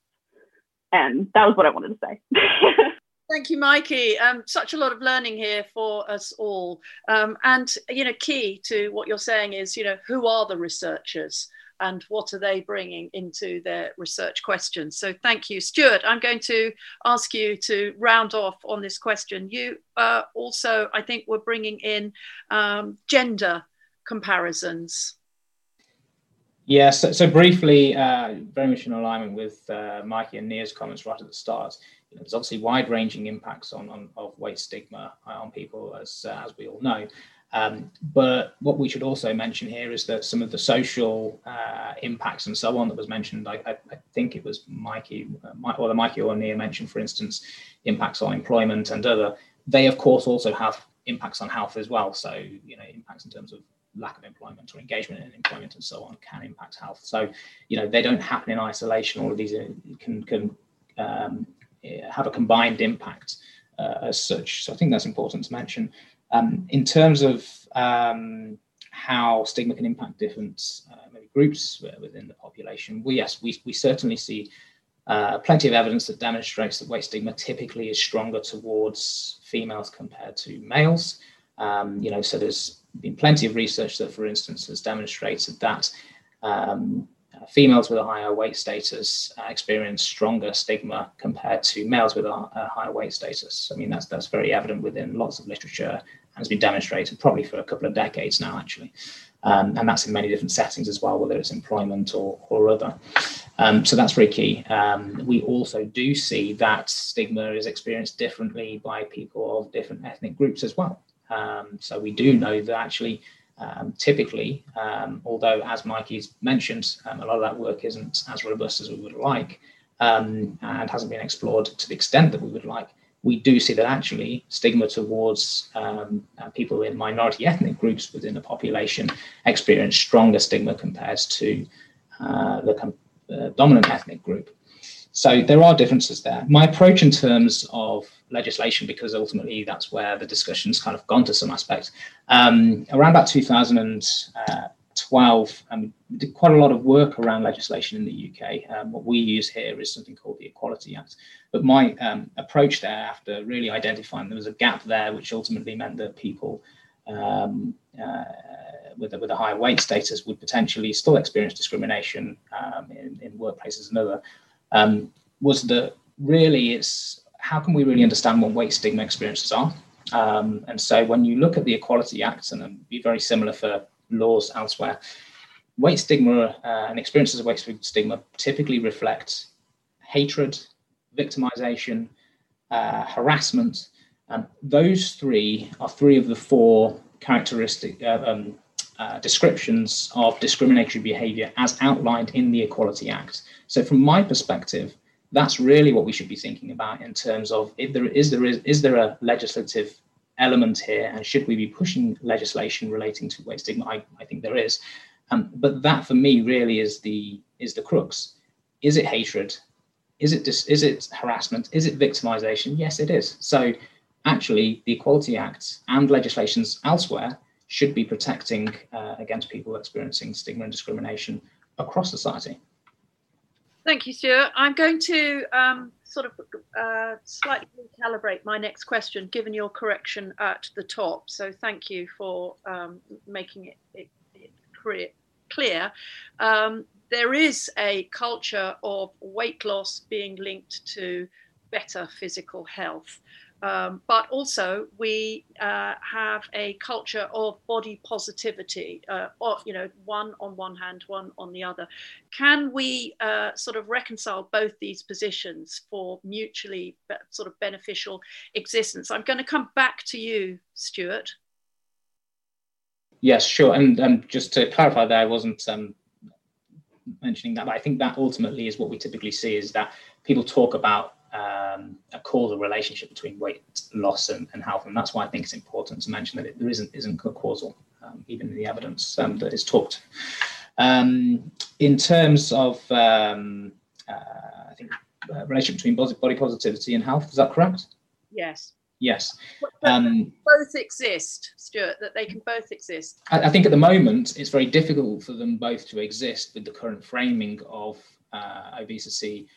and that was what i wanted to say Thank you, Mikey. Um, such a lot of learning here for us all. Um, and, you know, key to what you're saying is, you know, who are the researchers and what are they bringing into their research questions? So thank you. Stuart, I'm going to ask you to round off on this question. You uh, also, I think, were bringing in um, gender comparisons. Yeah, so, so briefly, uh, very much in alignment with uh, Mikey and Nia's comments right at the start. There's obviously wide-ranging impacts on, on of weight stigma uh, on people, as uh, as we all know. Um, but what we should also mention here is that some of the social uh, impacts and so on that was mentioned, I, I, I think it was Mikey, uh, or the Mikey or Nia mentioned, for instance, impacts on employment and other. They of course also have impacts on health as well. So you know, impacts in terms of lack of employment or engagement in employment and so on can impact health. So, you know, they don't happen in isolation. All of these can can um, have a combined impact uh, as such. So I think that's important to mention. Um, in terms of um, how stigma can impact different uh, maybe groups within the population, we yes, we, we certainly see uh, plenty of evidence that demonstrates that weight stigma typically is stronger towards females compared to males. Um, you know, so there's been plenty of research that, for instance, has demonstrated that um, females with a higher weight status uh, experience stronger stigma compared to males with a, a, higher weight status. I mean, that's that's very evident within lots of literature and has been demonstrated probably for a couple of decades now, actually. Um, and that's in many different settings as well, whether it's employment or, or other. Um, so that's very key. Um, we also do see that stigma is experienced differently by people of different ethnic groups as well. Um, so we do know that actually, um, typically, um, although as Mikey's mentioned, um, a lot of that work isn't as robust as we would like um, and hasn't been explored to the extent that we would like, we do see that actually stigma towards um, uh, people in minority ethnic groups within the population experience stronger stigma compared to uh, the uh, dominant ethnic group. So there are differences there. My approach in terms of legislation, because ultimately that's where the discussion's kind of gone to some aspect. Um, around about 2012, um, did quite a lot of work around legislation in the UK. Um, what we use here is something called the Equality Act. But my um, approach there, after really identifying there was a gap there, which ultimately meant that people um, uh, with a, with a higher weight status would potentially still experience discrimination um, in, in workplaces and other um, was that really it's how can we really understand what weight stigma experiences are? Um, and so when you look at the Equality Act, and it'd be very similar for laws elsewhere, weight stigma uh, and experiences of weight stigma typically reflect hatred, victimization, uh, harassment. And those three are three of the four characteristic uh, um, uh, descriptions of discriminatory behavior as outlined in the Equality Act. So, from my perspective, that's really what we should be thinking about in terms of if there is there is is there a legislative element here, and should we be pushing legislation relating to weight stigma? I, I think there is, um, but that for me really is the is the crux. Is it hatred? Is it dis, is it harassment? Is it victimization? Yes, it is. So actually, the Equality Act and legislations elsewhere should be protecting uh, against people experiencing stigma and discrimination across society. Thank you, Stuart. I'm going to um, sort of uh, slightly calibrate my next question, given your correction at the top. So thank you for um, making it, it, it clear. Um, there is a culture of weight loss being linked to better physical health. Um, but also, we uh, have a culture of body positivity, uh, or, you know, one on one hand, one on the other. Can we uh, sort of reconcile both these positions for mutually be- sort of beneficial existence? I'm going to come back to you, Stuart. Yes, sure. And um, just to clarify, there I wasn't um, mentioning that, but I think that ultimately is what we typically see is that people talk about um, a causal relationship between weight loss and, and, health, and that's why I think it's important to mention that it, there isn't isn't causal, um, even in the evidence um, that is talked. Um, in terms of, um, uh, I think, uh, relationship between body positivity and health, is that correct? Yes. Yes. Um, both exist, Stuart, that they can both exist. I, I, think at the moment it's very difficult for them both to exist with the current framing of uh, obesity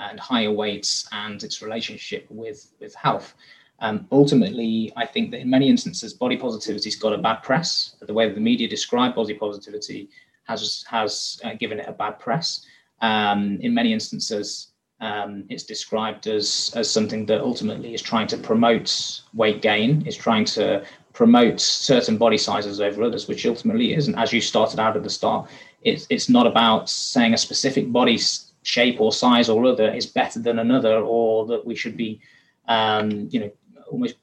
and higher weights and its relationship with, with health. Um, ultimately, I think that in many instances, body positivity's got a bad press. The way that the media describe body positivity has, has uh, given it a bad press. Um, in many instances, um, it's described as, as something that ultimately is trying to promote weight gain, is trying to promote certain body sizes over others, which ultimately isn't. As you started out at the start, it's, it's not about saying a specific body shape or size or other is better than another, or that we should be, um, you know, almost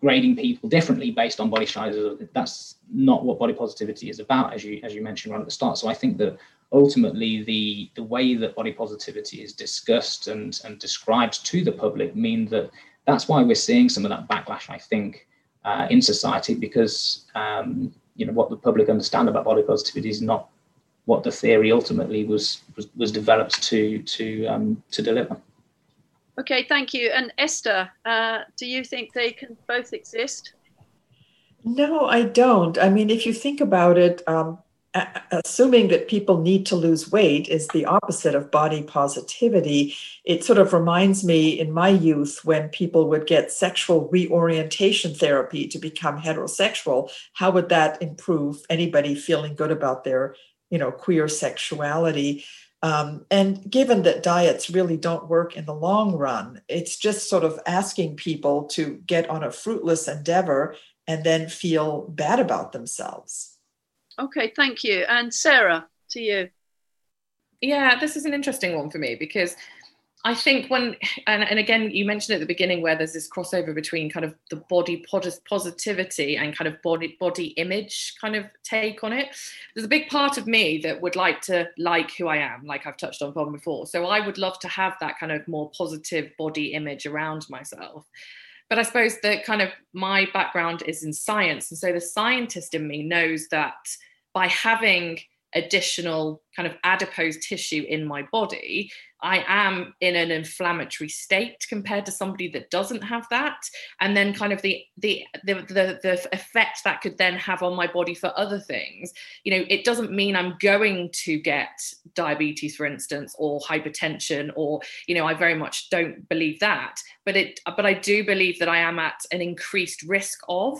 grading people differently based on body sizes. That's not what body positivity is about, as you as you mentioned right at the start. So I think that ultimately the the way that body positivity is discussed and and described to the public mean that that's why we're seeing some of that backlash i think uh, in society because um, you know what the public understand about body positivity is not what the theory ultimately was was, was developed to to um, to deliver okay thank you and esther uh, do you think they can both exist no i don't i mean if you think about it um, assuming that people need to lose weight is the opposite of body positivity. It sort of reminds me in my youth when people would get sexual reorientation therapy to become heterosexual. How would that improve anybody feeling good about their, you know, queer sexuality? Um, and given that diets really don't work in the long run, it's just sort of asking people to get on a fruitless endeavor and then feel bad about themselves. Okay, thank you. And Sarah, to you. Yeah, this is an interesting one for me because I think when, and, and again, you mentioned at the beginning where there's this crossover between kind of the body positivity and kind of body body image kind of take on it. There's a big part of me that would like to like who I am, like I've touched on before. So I would love to have that kind of more positive body image around myself. But I suppose that kind of my background is in science. And so the scientist in me knows that by having additional kind of adipose tissue in my body, I am in an inflammatory state compared to somebody that doesn't have that. And then kind of the the the the, the effect that could then have on my body for other things. You know, it doesn't mean I'm going to get diabetes, for instance, or hypertension, or you know, I very much don't believe that. But it but I do believe that I am at an increased risk of.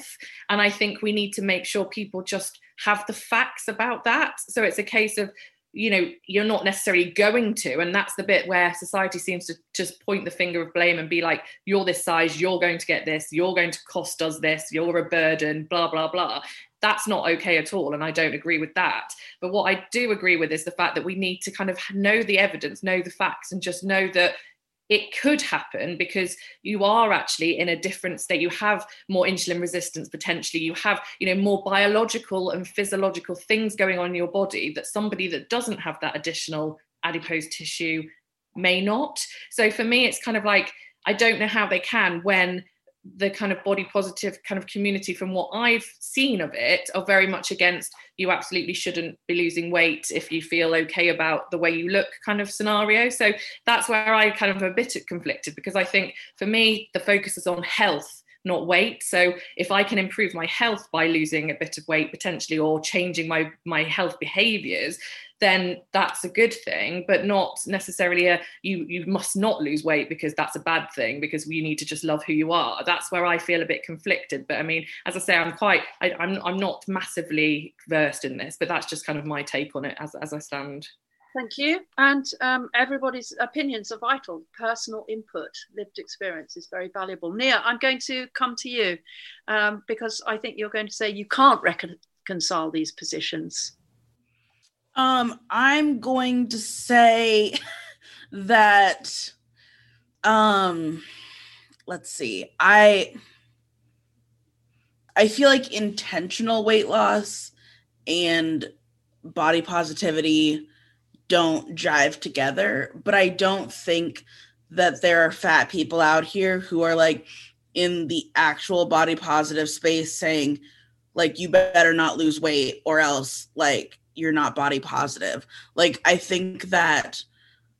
And I think we need to make sure people just have the facts about that. So it's a case of, you know, you're not necessarily going to. And that's the bit where society seems to just point the finger of blame and be like, you're this size, you're going to get this, you're going to cost us this, you're a burden, blah, blah, blah. That's not okay at all. And I don't agree with that. But what I do agree with is the fact that we need to kind of know the evidence, know the facts, and just know that it could happen because you are actually in a different state. You have more insulin resistance potentially. You have you know more biological and physiological things going on in your body that somebody that doesn't have that additional adipose tissue may not. So for me it's kind of like i don't know how they can when the kind of body positive kind of community from what i've seen of it are very much against you absolutely shouldn't be losing weight if you feel okay about the way you look kind of scenario. So that's where i kind of a bit conflicted because i think for me the focus is on health not weight. So if i can improve my health by losing a bit of weight potentially or changing my my health behaviors then that's a good thing, but not necessarily a you you must not lose weight because that's a bad thing because you need to just love who you are. That's where I feel a bit conflicted. But I mean, as I say, I'm quite I, I'm I'm not massively versed in this, but that's just kind of my take on it as as I stand. Thank you. And um, everybody's opinions are vital. Personal input, lived experience is very valuable. Nia, I'm going to come to you um, because I think you're going to say you can't reconcile these positions. Um, I'm going to say that um let's see. I I feel like intentional weight loss and body positivity don't jive together, but I don't think that there are fat people out here who are like in the actual body positive space saying like you better not lose weight or else like you're not body positive. Like I think that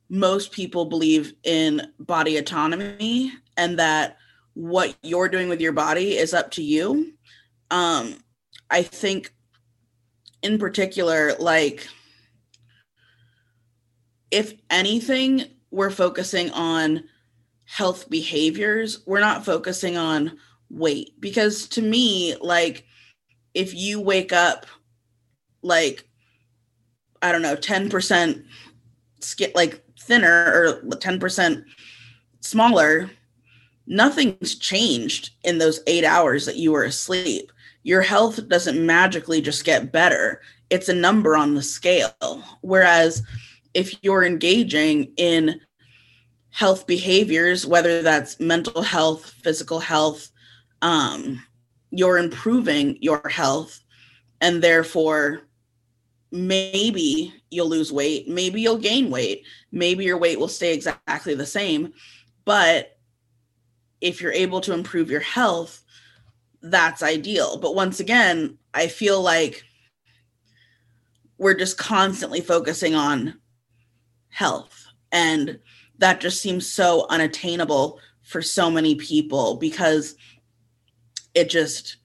most people believe in body autonomy and that what you're doing with your body is up to you. Um I think in particular like if anything we're focusing on health behaviors we're not focusing on weight because to me like if you wake up like i don't know 10% skin like thinner or 10% smaller nothing's changed in those 8 hours that you were asleep. Your health doesn't magically just get better. It's a number on the scale. Whereas if you're engaging in health behaviors, whether that's mental health, physical health, um, you're improving your health, and therefore, maybe you'll lose weight, maybe you'll gain weight, maybe your weight will stay exactly the same. But if you're able to improve your health, that's ideal. But once again, I feel like we're just constantly focusing on health. And that just seems so unattainable for so many people because it just,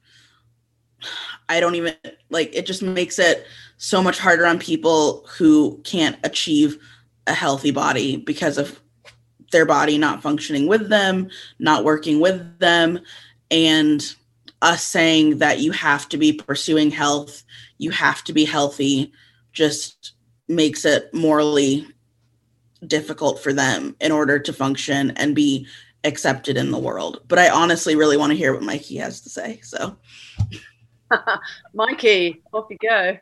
I don't even like it just makes it so much harder on people who can't achieve a healthy body because of their body not functioning with them, not working with them, and us saying that you have to be pursuing health, you have to be healthy, just makes it morally difficult for them in order to function and be accepted in the world. But I honestly really want to hear what Mikey has to say. So, Mikey, off you go.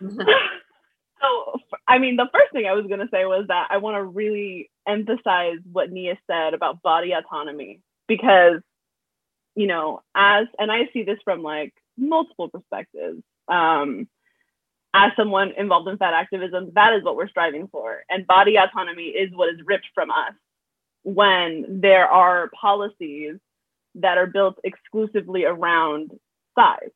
so, I mean, the first thing I was going to say was that I want to really emphasize what Nia said about body autonomy because, you know, as, and I see this from like multiple perspectives. Um, as someone involved in fat activism, that is what we're striving for. And body autonomy is what is ripped from us when there are policies that are built exclusively around size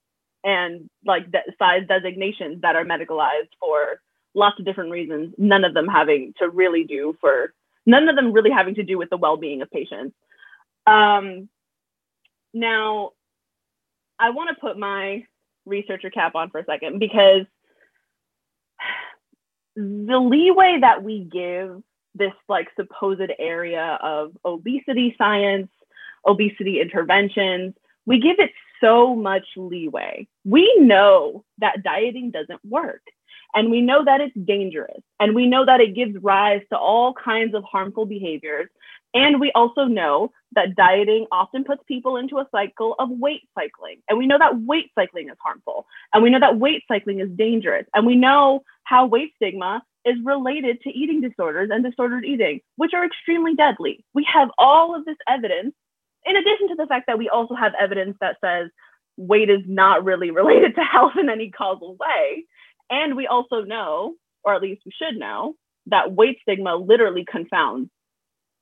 and like de- size designations that are medicalized for lots of different reasons, none of them having to really do for none of them really having to do with the well-being of patients. Um, now, I want to put my researcher cap on for a second because the leeway that we give this like supposed area of obesity science, obesity interventions, we give it so much leeway. We know that dieting doesn't work. And we know that it's dangerous. And we know that it gives rise to all kinds of harmful behaviors. And we also know that dieting often puts people into a cycle of weight cycling. And we know that weight cycling is harmful. And we know that weight cycling is dangerous. And we know how weight stigma is related to eating disorders and disordered eating, which are extremely deadly. We have all of this evidence, in addition to the fact that we also have evidence that says weight is not really related to health in any causal way. And we also know, or at least we should know, that weight stigma literally confounds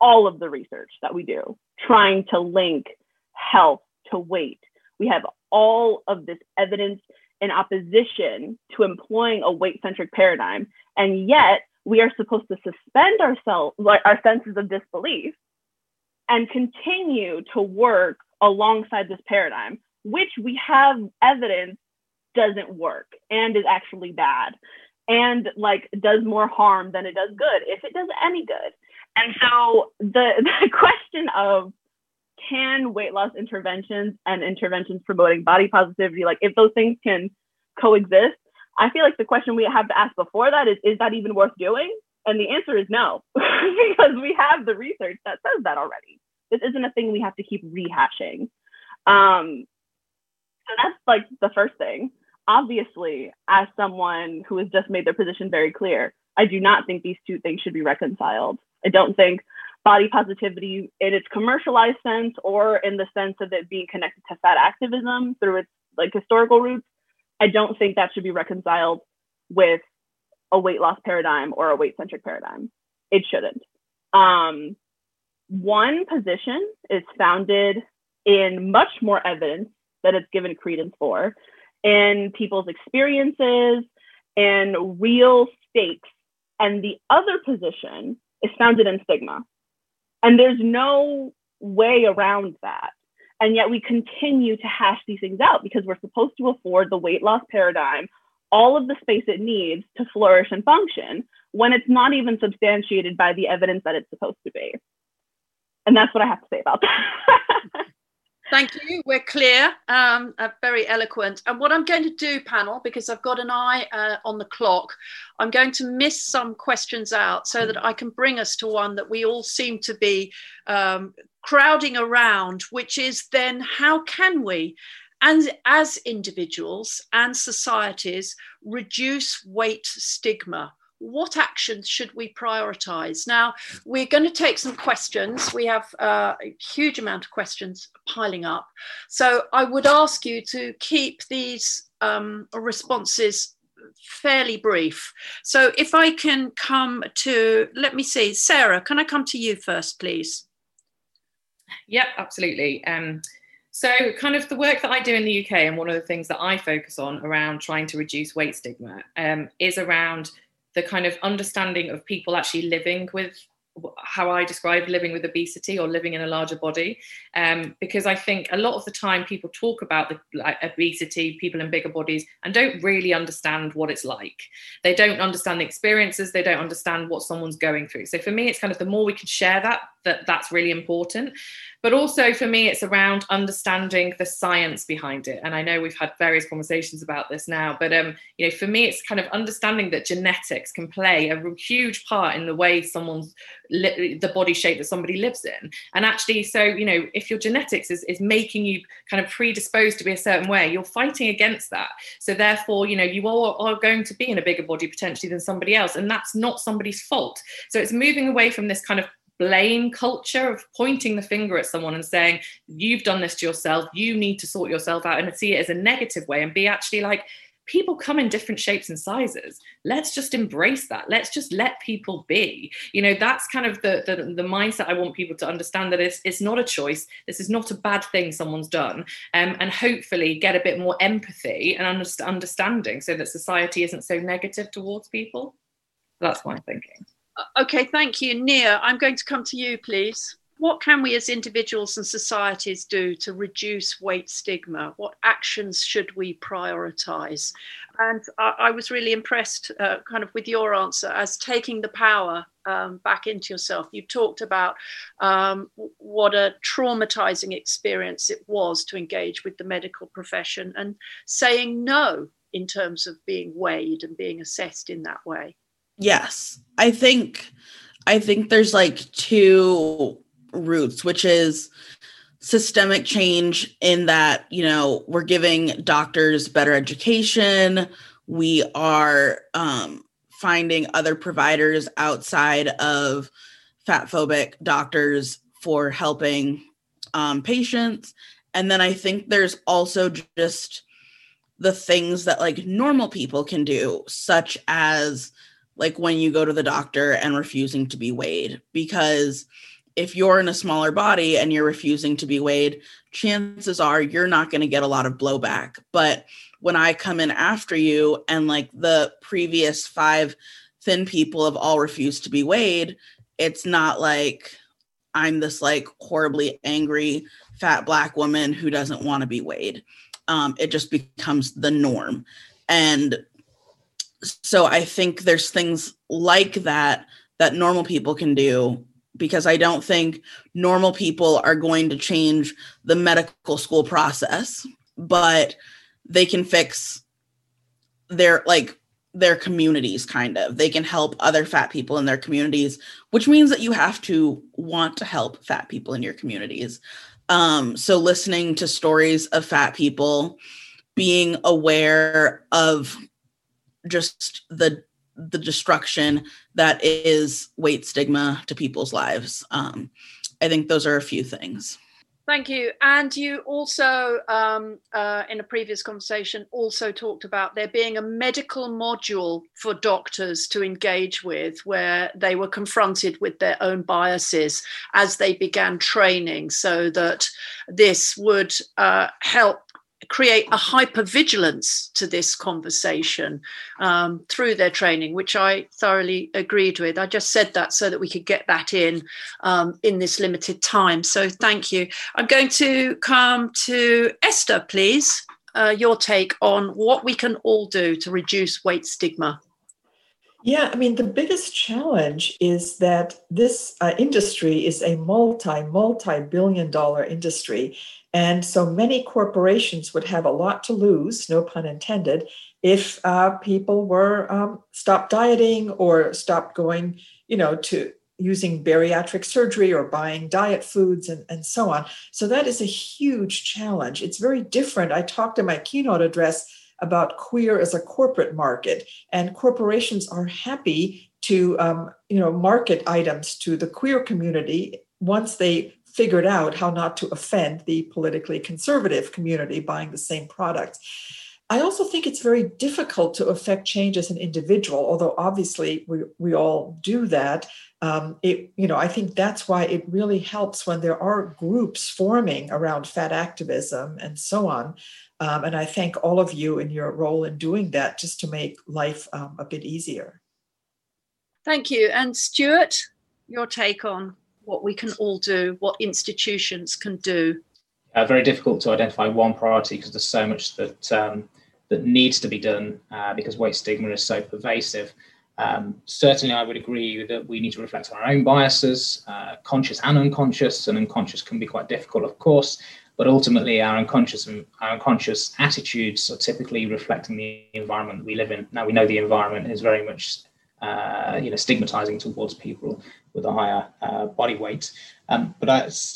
all of the research that we do, trying to link health to weight. We have all of this evidence in opposition to employing a weight centric paradigm. And yet we are supposed to suspend ourselves, our senses of disbelief and continue to work alongside this paradigm, which we have evidence doesn't work and is actually bad and like does more harm than it does good if it does any good. And so the, the question of can weight loss interventions and interventions promoting body positivity, like if those things can coexist, I feel like the question we have to ask before that is, is that even worth doing? And the answer is no, because we have the research that says that already. This isn't a thing we have to keep rehashing. Um, so that's like the first thing. Obviously, as someone who has just made their position very clear, I do not think these two things should be reconciled. I don't think body positivity in its commercialized sense or in the sense of it being connected to fat activism through its like historical roots, I don't think that should be reconciled with a weight loss paradigm or a weight centric paradigm. It shouldn't. Um, one position is founded in much more evidence that it's given credence for in people's experiences and real stakes. And the other position is founded in stigma. And there's no way around that. And yet we continue to hash these things out because we're supposed to afford the weight loss paradigm all of the space it needs to flourish and function when it's not even substantiated by the evidence that it's supposed to be. And that's what I have to say about that. Thank you. We're clear, um, uh, very eloquent. And what I'm going to do, panel, because I've got an eye uh, on the clock, I'm going to miss some questions out so that I can bring us to one that we all seem to be um, crowding around, which is then how can we, and as individuals and societies, reduce weight stigma? what actions should we prioritize? Now, we're going to take some questions. We have uh, a huge amount of questions piling up. So I would ask you to keep these um, responses fairly brief. So if I can come to, let me see, Sarah, can I come to you first, please? Yep, absolutely. Um, so, kind of the work that I do in the UK, and one of the things that I focus on around trying to reduce weight stigma um, is around the kind of understanding of people actually living with how I describe living with obesity or living in a larger body, um, because I think a lot of the time people talk about the like, obesity, people in bigger bodies, and don't really understand what it's like. They don't understand the experiences. They don't understand what someone's going through. So for me, it's kind of the more we can share that, that that's really important. But also for me, it's around understanding the science behind it. And I know we've had various conversations about this now, but um, you know, for me, it's kind of understanding that genetics can play a huge part in the way someone's li- the body shape that somebody lives in. And actually, so you know, if your genetics is, is making you kind of predisposed to be a certain way, you're fighting against that. So therefore, you know, you all are going to be in a bigger body potentially than somebody else, and that's not somebody's fault. So it's moving away from this kind of blame culture of pointing the finger at someone and saying, You've done this to yourself, you need to sort yourself out, and see it as a negative way and be actually like, people come in different shapes and sizes. Let's just embrace that. Let's just let people be. You know that's kind of the the, the mindset i want people to understand that it's, it's not a choice. This is not a bad thing someone's done um, and hopefully get a bit more empathy and understanding so that society isn't so negative towards people. That's my thinking Okay, thank you. Nia, I'm going to come to you, please. What can we as individuals and societies do to reduce weight stigma? What actions should we prioritize? And I, I was really impressed uh, kind of with your answer as taking the power um, back into yourself. You talked about um, what a traumatizing experience it was to engage with the medical profession and saying no in terms of being weighed and being assessed in that way. Yes. I think I think there's like two roots, which is systemic change in that, you know, we're giving doctors better education, we are um finding other providers outside of fat phobic doctors for helping um, patients. And then I think there's also just the things that like normal people can do, such as like when you go to the doctor and refusing to be weighed because if you're in a smaller body and you're refusing to be weighed chances are you're not going to get a lot of blowback. But when i come in after you and like the previous five thin people have all refused to be weighed it's not like i'm this like horribly angry fat black woman who doesn't want to be weighed. Um, it just becomes the norm. And so I think there's things like that that normal people can do because I don't think normal people are going to change the medical school process, but they can fix their like their communities kind of. They can help other fat people in their communities, which means that you have to want to help fat people in your communities. Um, so listening to stories of fat people, being aware of just the the destruction that is weight stigma to people's lives. Um, I think those are a few things. Thank you. And you also, um, uh, in a previous conversation, also talked about there being a medical module for doctors to engage with where they were confronted with their own biases as they began training so that this would uh, help create a hypervigilance to this conversation um, through their training, which I thoroughly agreed with. I just said that so that we could get that in um, in this limited time. So thank you. I'm going to come to Esther, please. Uh, your take on what we can all do to reduce weight stigma. Yeah, I mean, the biggest challenge is that this uh, industry is a multi, multi billion dollar industry. And so many corporations would have a lot to lose, no pun intended, if uh, people were um, stopped dieting or stopped going, you know, to using bariatric surgery or buying diet foods and, and so on. So that is a huge challenge. It's very different. I talked in my keynote address about queer as a corporate market, and corporations are happy to um, you know market items to the queer community once they figured out how not to offend the politically conservative community buying the same products. I also think it's very difficult to affect change as an individual, although obviously we, we all do that. Um, it, you know, I think that's why it really helps when there are groups forming around fat activism and so on. Um, and I thank all of you in your role in doing that just to make life um, a bit easier. Thank you. And Stuart, your take on what we can all do, what institutions can do? Uh, very difficult to identify one priority because there's so much that um, that needs to be done uh, because weight stigma is so pervasive. Um, certainly, I would agree that we need to reflect on our own biases, uh, conscious and unconscious. And unconscious can be quite difficult, of course, but ultimately, our unconscious our unconscious attitudes are typically reflecting the environment we live in. Now, we know the environment is very much uh, you know, stigmatizing towards people with a higher uh, body weight. Um, but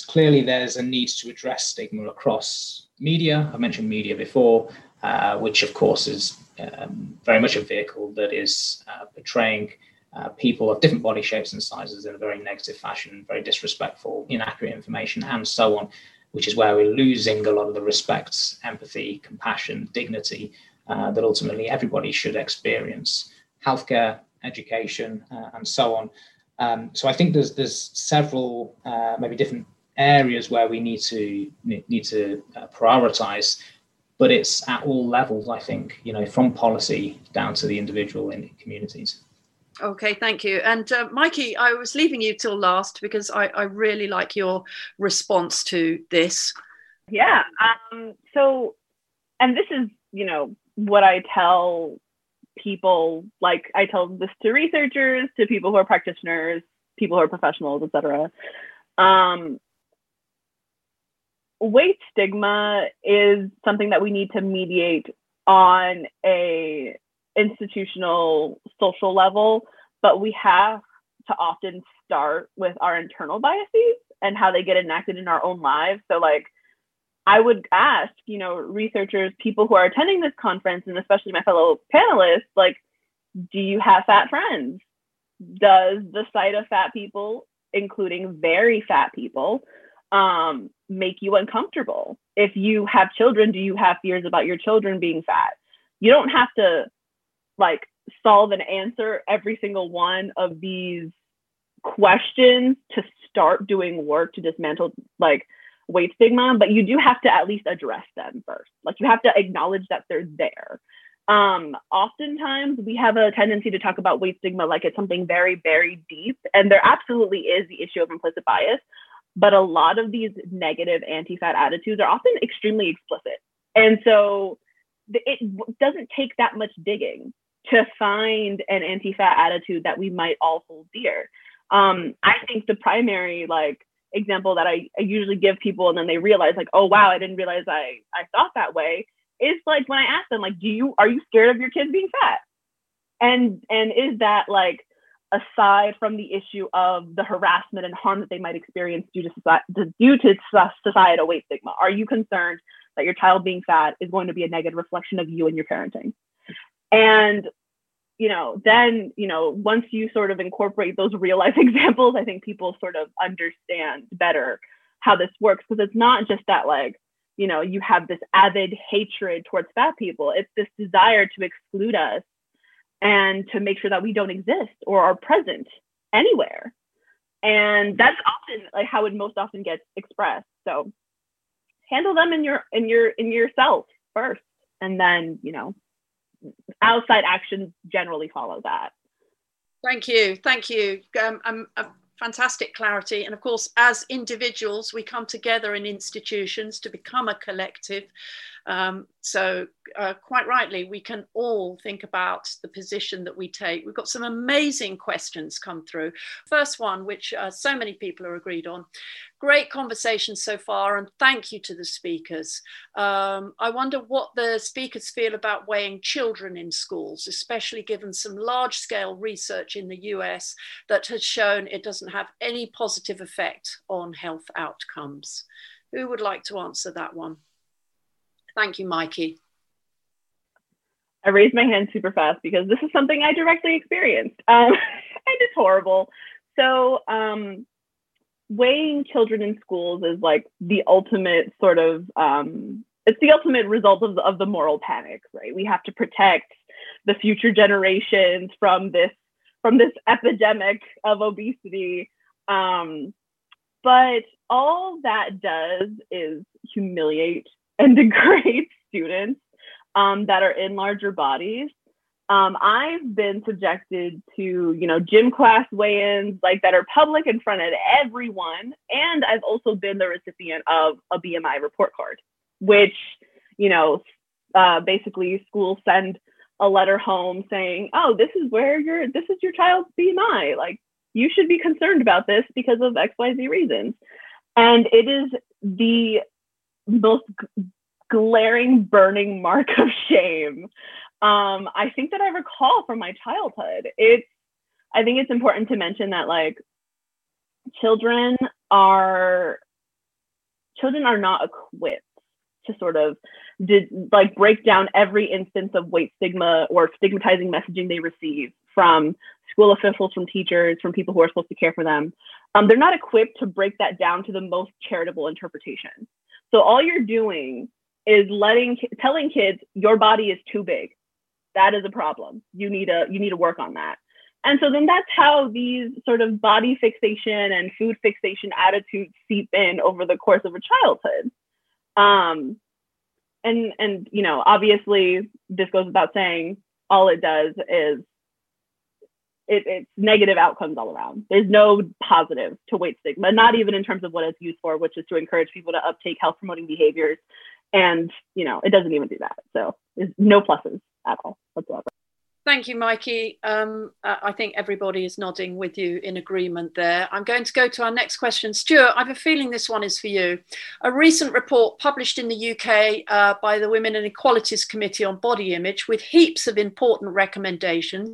clearly, there's a need to address stigma across media. I mentioned media before, uh, which of course is um, very much a vehicle that is uh, portraying uh, people of different body shapes and sizes in a very negative fashion, very disrespectful, inaccurate information, and so on. Which is where we're losing a lot of the respect, empathy, compassion, dignity uh, that ultimately everybody should experience. Healthcare education, uh, and so on. Um, so I think there's there's several uh, maybe different areas where we need to need to uh, prioritize, but it's at all levels. I think you know from policy down to the individual in communities. Okay, thank you. And uh, Mikey, I was leaving you till last because I, I really like your response to this. Yeah. Um, so, and this is, you know, what I tell people like I tell this to researchers, to people who are practitioners, people who are professionals, etc. Um, weight stigma is something that we need to mediate on a institutional social level, but we have to often start with our internal biases and how they get enacted in our own lives. So like I would ask, you know, researchers, people who are attending this conference, and especially my fellow panelists, like, do you have fat friends? Does the sight of fat people, including very fat people, um, make you uncomfortable? If you have children, do you have fears about your children being fat? You don't have to like solve and answer every single one of these questions to start doing work to dismantle like weight stigma, but you do have to at least address them first. Like you have to acknowledge that they're there. Um, oftentimes we have a tendency to talk about weight stigma like it's something very, very deep, and there absolutely is the issue of implicit bias. But a lot of these negative anti-fat attitudes are often extremely explicit, and so it doesn't take that much digging to find an anti-fat attitude that we might all hold dear. Um, I think the primary like example that I, I usually give people and then they realize like, oh wow, I didn't realize I, I thought that way is like when I ask them, like, do you are you scared of your kids being fat? And and is that like aside from the issue of the harassment and harm that they might experience due to society, due to societal weight stigma, are you concerned that your child being fat is going to be a negative reflection of you and your parenting? And you know, then, you know, once you sort of incorporate those real life examples, I think people sort of understand better how this works because it's not just that like, you know, you have this avid hatred towards fat people. It's this desire to exclude us and to make sure that we don't exist or are present anywhere. And that's often like how it most often gets expressed. So handle them in your in your in yourself first and then, you know, outside actions generally follow that. Thank you. Thank you. Um, um, uh, fantastic clarity. And of course, as individuals, we come together in institutions to become a collective. Um, so, uh, quite rightly, we can all think about the position that we take. We've got some amazing questions come through. First one, which uh, so many people are agreed on. Great conversation so far, and thank you to the speakers. Um, I wonder what the speakers feel about weighing children in schools, especially given some large scale research in the US that has shown it doesn't have any positive effect on health outcomes. Who would like to answer that one? Thank you, Mikey. I raised my hand super fast because this is something I directly experienced. Um, and it's horrible. So, um, weighing children in schools is like the ultimate sort of, um, it's the ultimate result of the, of the moral panic, right? We have to protect the future generations from this from this epidemic of obesity. Um, but all that does is humiliate and degrade students um, that are in larger bodies. Um, I've been subjected to, you know, gym class weigh-ins like that are public in front of everyone, and I've also been the recipient of a BMI report card, which, you know, uh, basically schools send a letter home saying, "Oh, this is where your this is your child's BMI. Like, you should be concerned about this because of X, Y, Z reasons." And it is the most glaring, burning mark of shame. Um, I think that I recall from my childhood. It's, I think it's important to mention that like children are, children are not equipped to sort of did like break down every instance of weight stigma or stigmatizing messaging they receive from school officials, from teachers, from people who are supposed to care for them. Um, they're not equipped to break that down to the most charitable interpretation. So all you're doing is letting telling kids your body is too big. That is a problem. You need to you need to work on that. And so then that's how these sort of body fixation and food fixation attitudes seep in over the course of a childhood. Um, and and you know, obviously this goes without saying, all it does is it, it's negative outcomes all around. There's no positive to weight stigma, not even in terms of what it's used for, which is to encourage people to uptake health promoting behaviors. And, you know, it doesn't even do that. So there's no pluses at all whatsoever. Thank you, Mikey. Um, I think everybody is nodding with you in agreement there. I'm going to go to our next question. Stuart, I have a feeling this one is for you. A recent report published in the UK uh, by the Women and Equalities Committee on Body Image with heaps of important recommendations,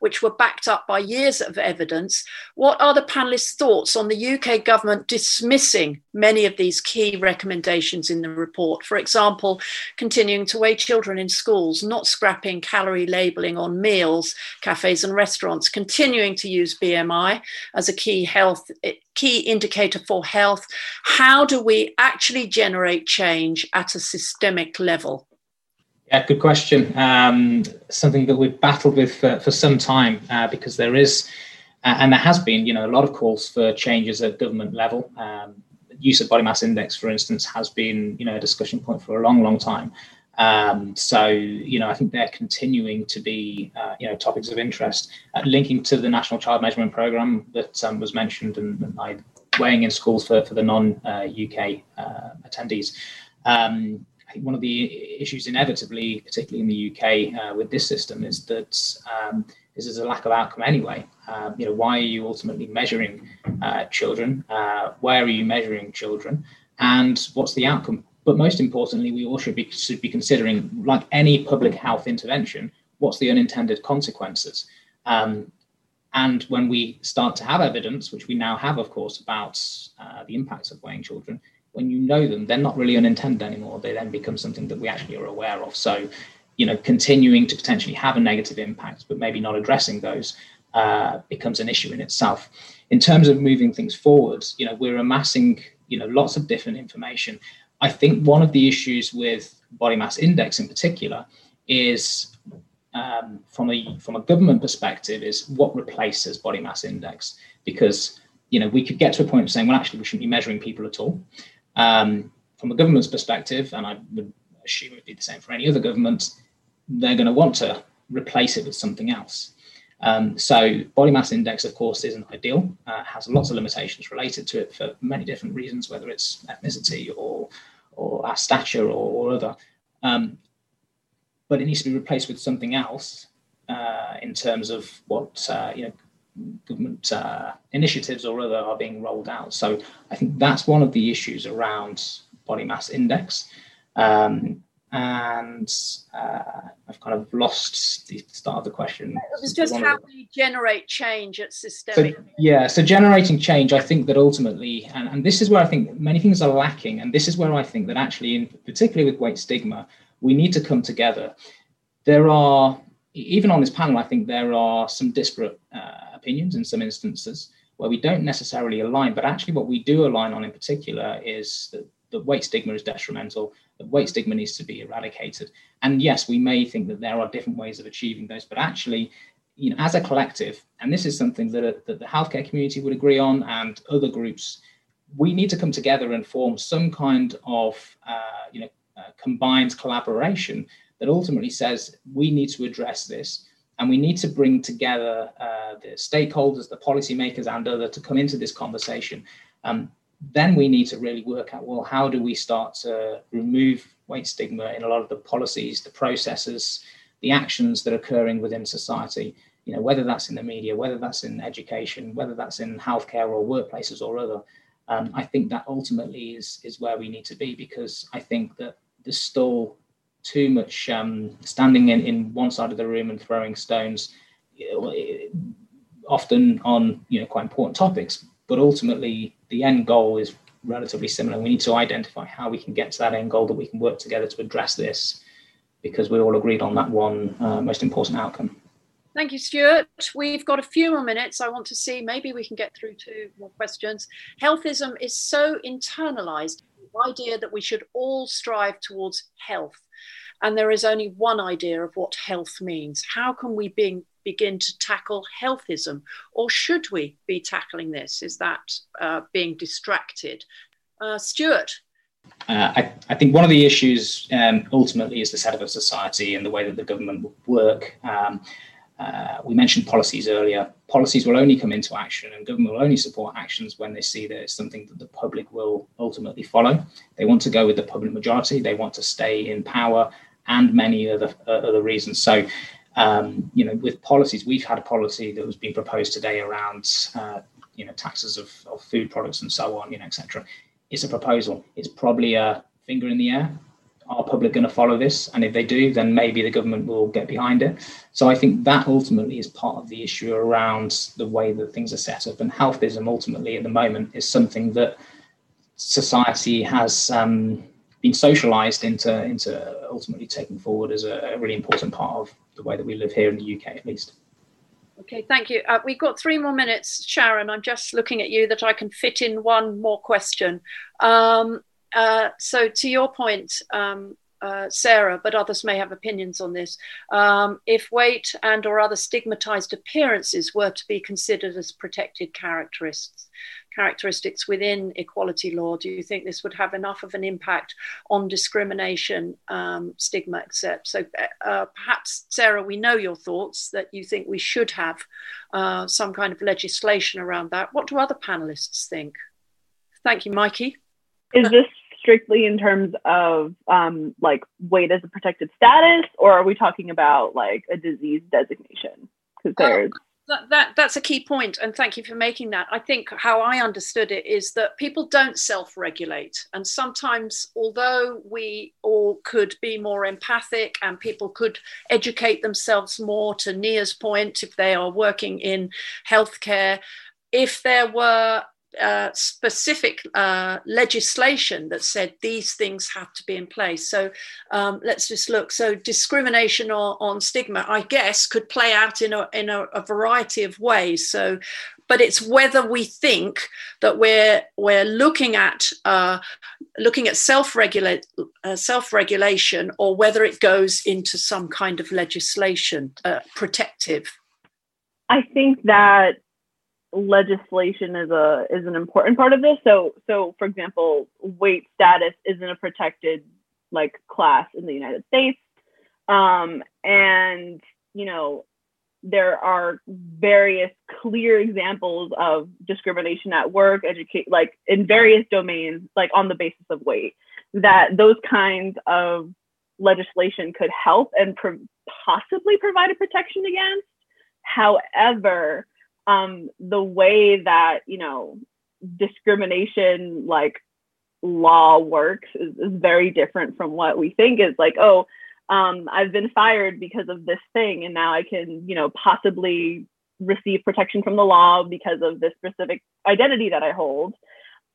which were backed up by years of evidence. What are the panelists' thoughts on the UK government dismissing many of these key recommendations in the report? For example, continuing to weigh children in schools, not scrapping calorie labeling on meals, cafes, and restaurants, continuing to use BMI as a key health key indicator for health. How do we actually generate change at a systemic level? Yeah, good question. Um, something that we've battled with for, for some time uh, because there is, uh, and there has been, you know, a lot of calls for changes at government level. Um, use of body mass index, for instance, has been, you know, a discussion point for a long, long time. Um, so, you know, I think they're continuing to be, uh, you know, topics of interest. Uh, linking to the National Child Measurement Programme that um, was mentioned and, and I, weighing in schools for, for the non-UK uh, uh, attendees. Um, one of the issues inevitably, particularly in the UK uh, with this system, is that um, is there's a lack of outcome anyway. Um, you know, why are you ultimately measuring uh, children? where are you measuring children? And what's the outcome? But most importantly, we all should be, should be considering, like any public health intervention, what's the unintended consequences? Um, and when we start to have evidence, which we now have, of course, about uh, the impacts of weighing children, when you know them, they're not really unintended anymore. They then become something that we actually are aware of. So you know, continuing to potentially have a negative impact, but maybe not addressing those uh, becomes an issue in itself. In terms of moving things forward, you know, we're amassing, you know, lots of different information. I think one of the issues with body mass index in particular is um, from a from a government perspective is what replaces body mass index because you know we could get to a point of saying well actually we shouldn't be measuring people at all um, from a government's perspective and I would assume it would be the same for any other government they're going to want to replace it with something else um, so body mass index, of course, isn't ideal. Uh, has lots of limitations related to it for many different reasons, whether it's ethnicity or or our stature or, or other. Um, but it needs to be replaced with something else uh, in terms of what uh, you know government uh, initiatives or other are being rolled out. So I think that's one of the issues around body mass index. Um, and uh, I've kind of lost the start of the question. It was just how we generate change at systemic. So, yeah, so generating change, I think that ultimately, and, and this is where I think many things are lacking, and this is where I think that actually, in particularly with weight stigma, we need to come together. There are, even on this panel, I think there are some disparate uh, opinions in some instances where we don't necessarily align, but actually, what we do align on in particular is that, that weight stigma is detrimental that weight stigma needs to be eradicated. And yes, we may think that there are different ways of achieving those, but actually, you know, as a collective, and this is something that, that the healthcare community would agree on, and other groups, we need to come together and form some kind of, uh, you know, uh, combined collaboration that ultimately says we need to address this and we need to bring together uh, the stakeholders, the policymakers, and other to come into this conversation. Um, then we need to really work out well how do we start to remove weight stigma in a lot of the policies the processes the actions that are occurring within society you know whether that's in the media whether that's in education whether that's in healthcare or workplaces or other um, i think that ultimately is is where we need to be because i think that there's still too much um, standing in, in one side of the room and throwing stones often on you know quite important topics but ultimately the end goal is relatively similar. We need to identify how we can get to that end goal that we can work together to address this because we all agreed on that one uh, most important outcome. Thank you, Stuart. We've got a few more minutes. I want to see maybe we can get through to more questions. Healthism is so internalized, idea that we should all strive towards health. And there is only one idea of what health means. How can we be, begin to tackle healthism? Or should we be tackling this? Is that uh, being distracted? Uh, Stuart? Uh, I, I, think one of the issues um, ultimately is the set of a society and the way that the government will work. Um, uh, we mentioned policies earlier. Policies will only come into action and government will only support actions when they see that it's something that the public will ultimately follow. They want to go with the public majority, they want to stay in power, and many other, uh, other reasons. So um, you know, with policies, we've had a policy that was being proposed today around, uh, you know, taxes of, of food products and so on, you know, etc. It's a proposal. It's probably a finger in the air. Are public going to follow this? And if they do, then maybe the government will get behind it. So I think that ultimately is part of the issue around the way that things are set up. And healthism ultimately at the moment is something that society has um, been socialized into into ultimately taking forward as a, really important part of the way that we live here in the UK, at least. Okay, thank you. Uh, we've got three more minutes, Sharon. I'm just looking at you that I can fit in one more question. Um, uh, so, to your point, um, uh, Sarah, but others may have opinions on this. Um, if weight and or other stigmatized appearances were to be considered as protected characteristics, characteristics within equality law, do you think this would have enough of an impact on discrimination, um, stigma, etc.? So uh, uh, perhaps, Sarah, we know your thoughts that you think we should have uh, some kind of legislation around that. What do other panelists think? Thank you, Mikey. Is this strictly in terms of um, like weight as a protected status, or are we talking about like a disease designation? Because there's that, that that's a key point and thank you for making that i think how i understood it is that people don't self-regulate and sometimes although we all could be more empathic and people could educate themselves more to nia's point if they are working in healthcare if there were uh, specific uh, legislation that said these things have to be in place. So um, let's just look. So discrimination or, on stigma, I guess, could play out in a in a, a variety of ways. So but it's whether we think that we're we're looking at uh, looking at self regulate uh, self regulation or whether it goes into some kind of legislation uh, protective. I think that legislation is a is an important part of this. So so for example, weight status isn't a protected like class in the United States, um, and you know there are various clear examples of discrimination at work, educate, like in various domains, like on the basis of weight, that those kinds of legislation could help and pro- possibly provide a protection against. However, um, the way that, you know, discrimination, like law works is, is very different from what we think is like, oh, um, I've been fired because of this thing, and now I can, you know, possibly receive protection from the law because of this specific identity that I hold.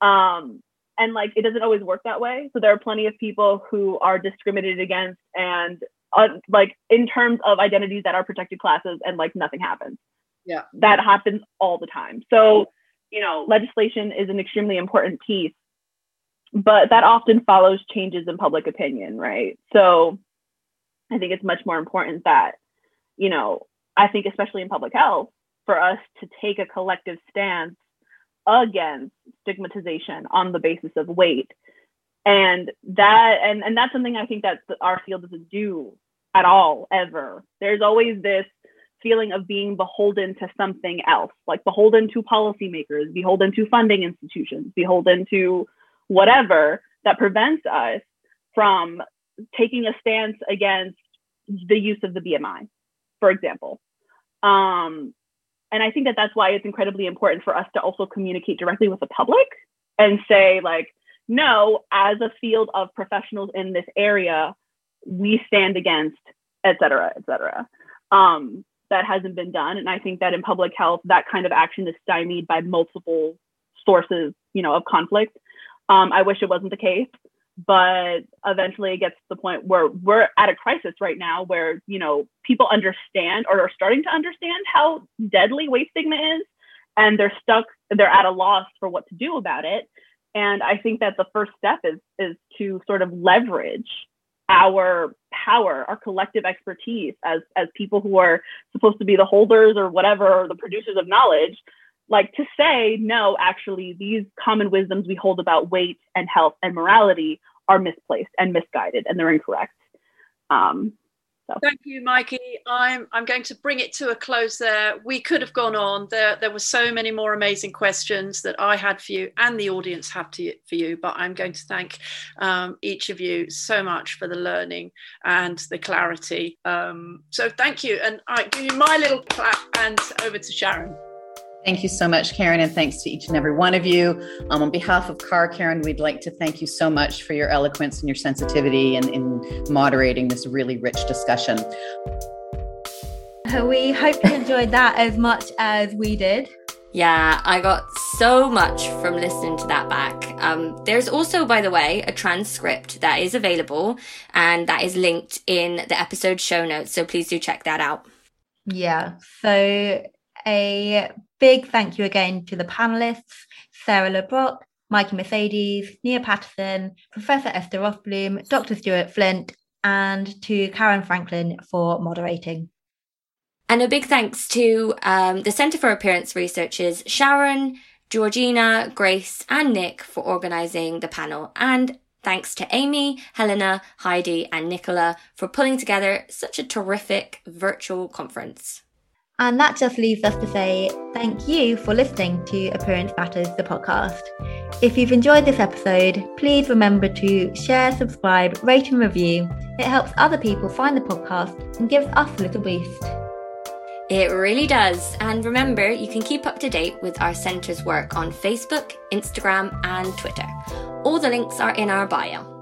Um, and like, it doesn't always work that way. So there are plenty of people who are discriminated against, and uh, like in terms of identities that are protected classes, and like nothing happens. Yeah, that happens all the time. So you know, legislation is an extremely important piece, but that often follows changes in public opinion, right? So I think it's much more important that, you know, I think especially in public health, for us to take a collective stance against stigmatization on the basis of weight. And that and, and that's something I think that our field doesn't do at all ever. There's always this feeling of being beholden to something else, like beholden to policymakers, beholden to funding institutions, beholden to whatever that prevents us from taking a stance against the use of the BMI, for example. Um, and I think that that's why it's incredibly important for us to also communicate directly with the public and say, like, no, as a field of professionals in this area, we stand against, et cetera, et cetera. Um, that hasn't been done. And I think that in public health, that kind of action is stymied by multiple sources, you know, of conflict. Um, I wish it wasn't the case but eventually it gets to the point where we're at a crisis right now where you know people understand or are starting to understand how deadly weight stigma is and they're stuck they're at a loss for what to do about it and i think that the first step is is to sort of leverage our power our collective expertise as as people who are supposed to be the holders or whatever or the producers of knowledge like to say no actually these common wisdoms we hold about weight and health and morality are misplaced and misguided and they're incorrect. Um, Thank you, Mikey. I'm I'm going to bring it to a close there. We could have gone on. There there were so many more amazing questions that I had for you and the audience have to, for you. But I'm going to thank um, each of you so much for the learning and the clarity. Um, so thank you, and I give you my little clap and over to Sharon. Thank you so much, Caryn, and thanks to each and every one of you. Um, on behalf of CAR, Caryn, we'd like to thank you so much for your eloquence and your sensitivity in, in moderating this really rich discussion. We hope you enjoyed that as much as we did. Yeah, I got so much from listening to that back. Um, there's also, by the way, a transcript that is available and that is linked in the episode show notes. So please do check that out. Yeah. So a big thank you again to the panelists, Sarah Le Brocq, Mikey Mercedes, Nia Patterson, Professor Esther Rothblum, Dr. Stuart Flint, and to Caryn Franklin for moderating. And a big thanks to um, the Centre for Appearance Researchers, Sharon, Georgina, Grace, and Nick for organising the panel. And thanks to Amy, Helena, Heidi, and Nicola for pulling together such a terrific virtual conference. And that just leaves us to say thank you for listening to Appearance Matters, the podcast. If you've enjoyed this episode, please remember to share, subscribe, rate, and review. It helps other people find the podcast and gives us a little boost. It really does. And remember, you can keep up to date with our centre's work on Facebook, Instagram, and Twitter. All the links are in our bio.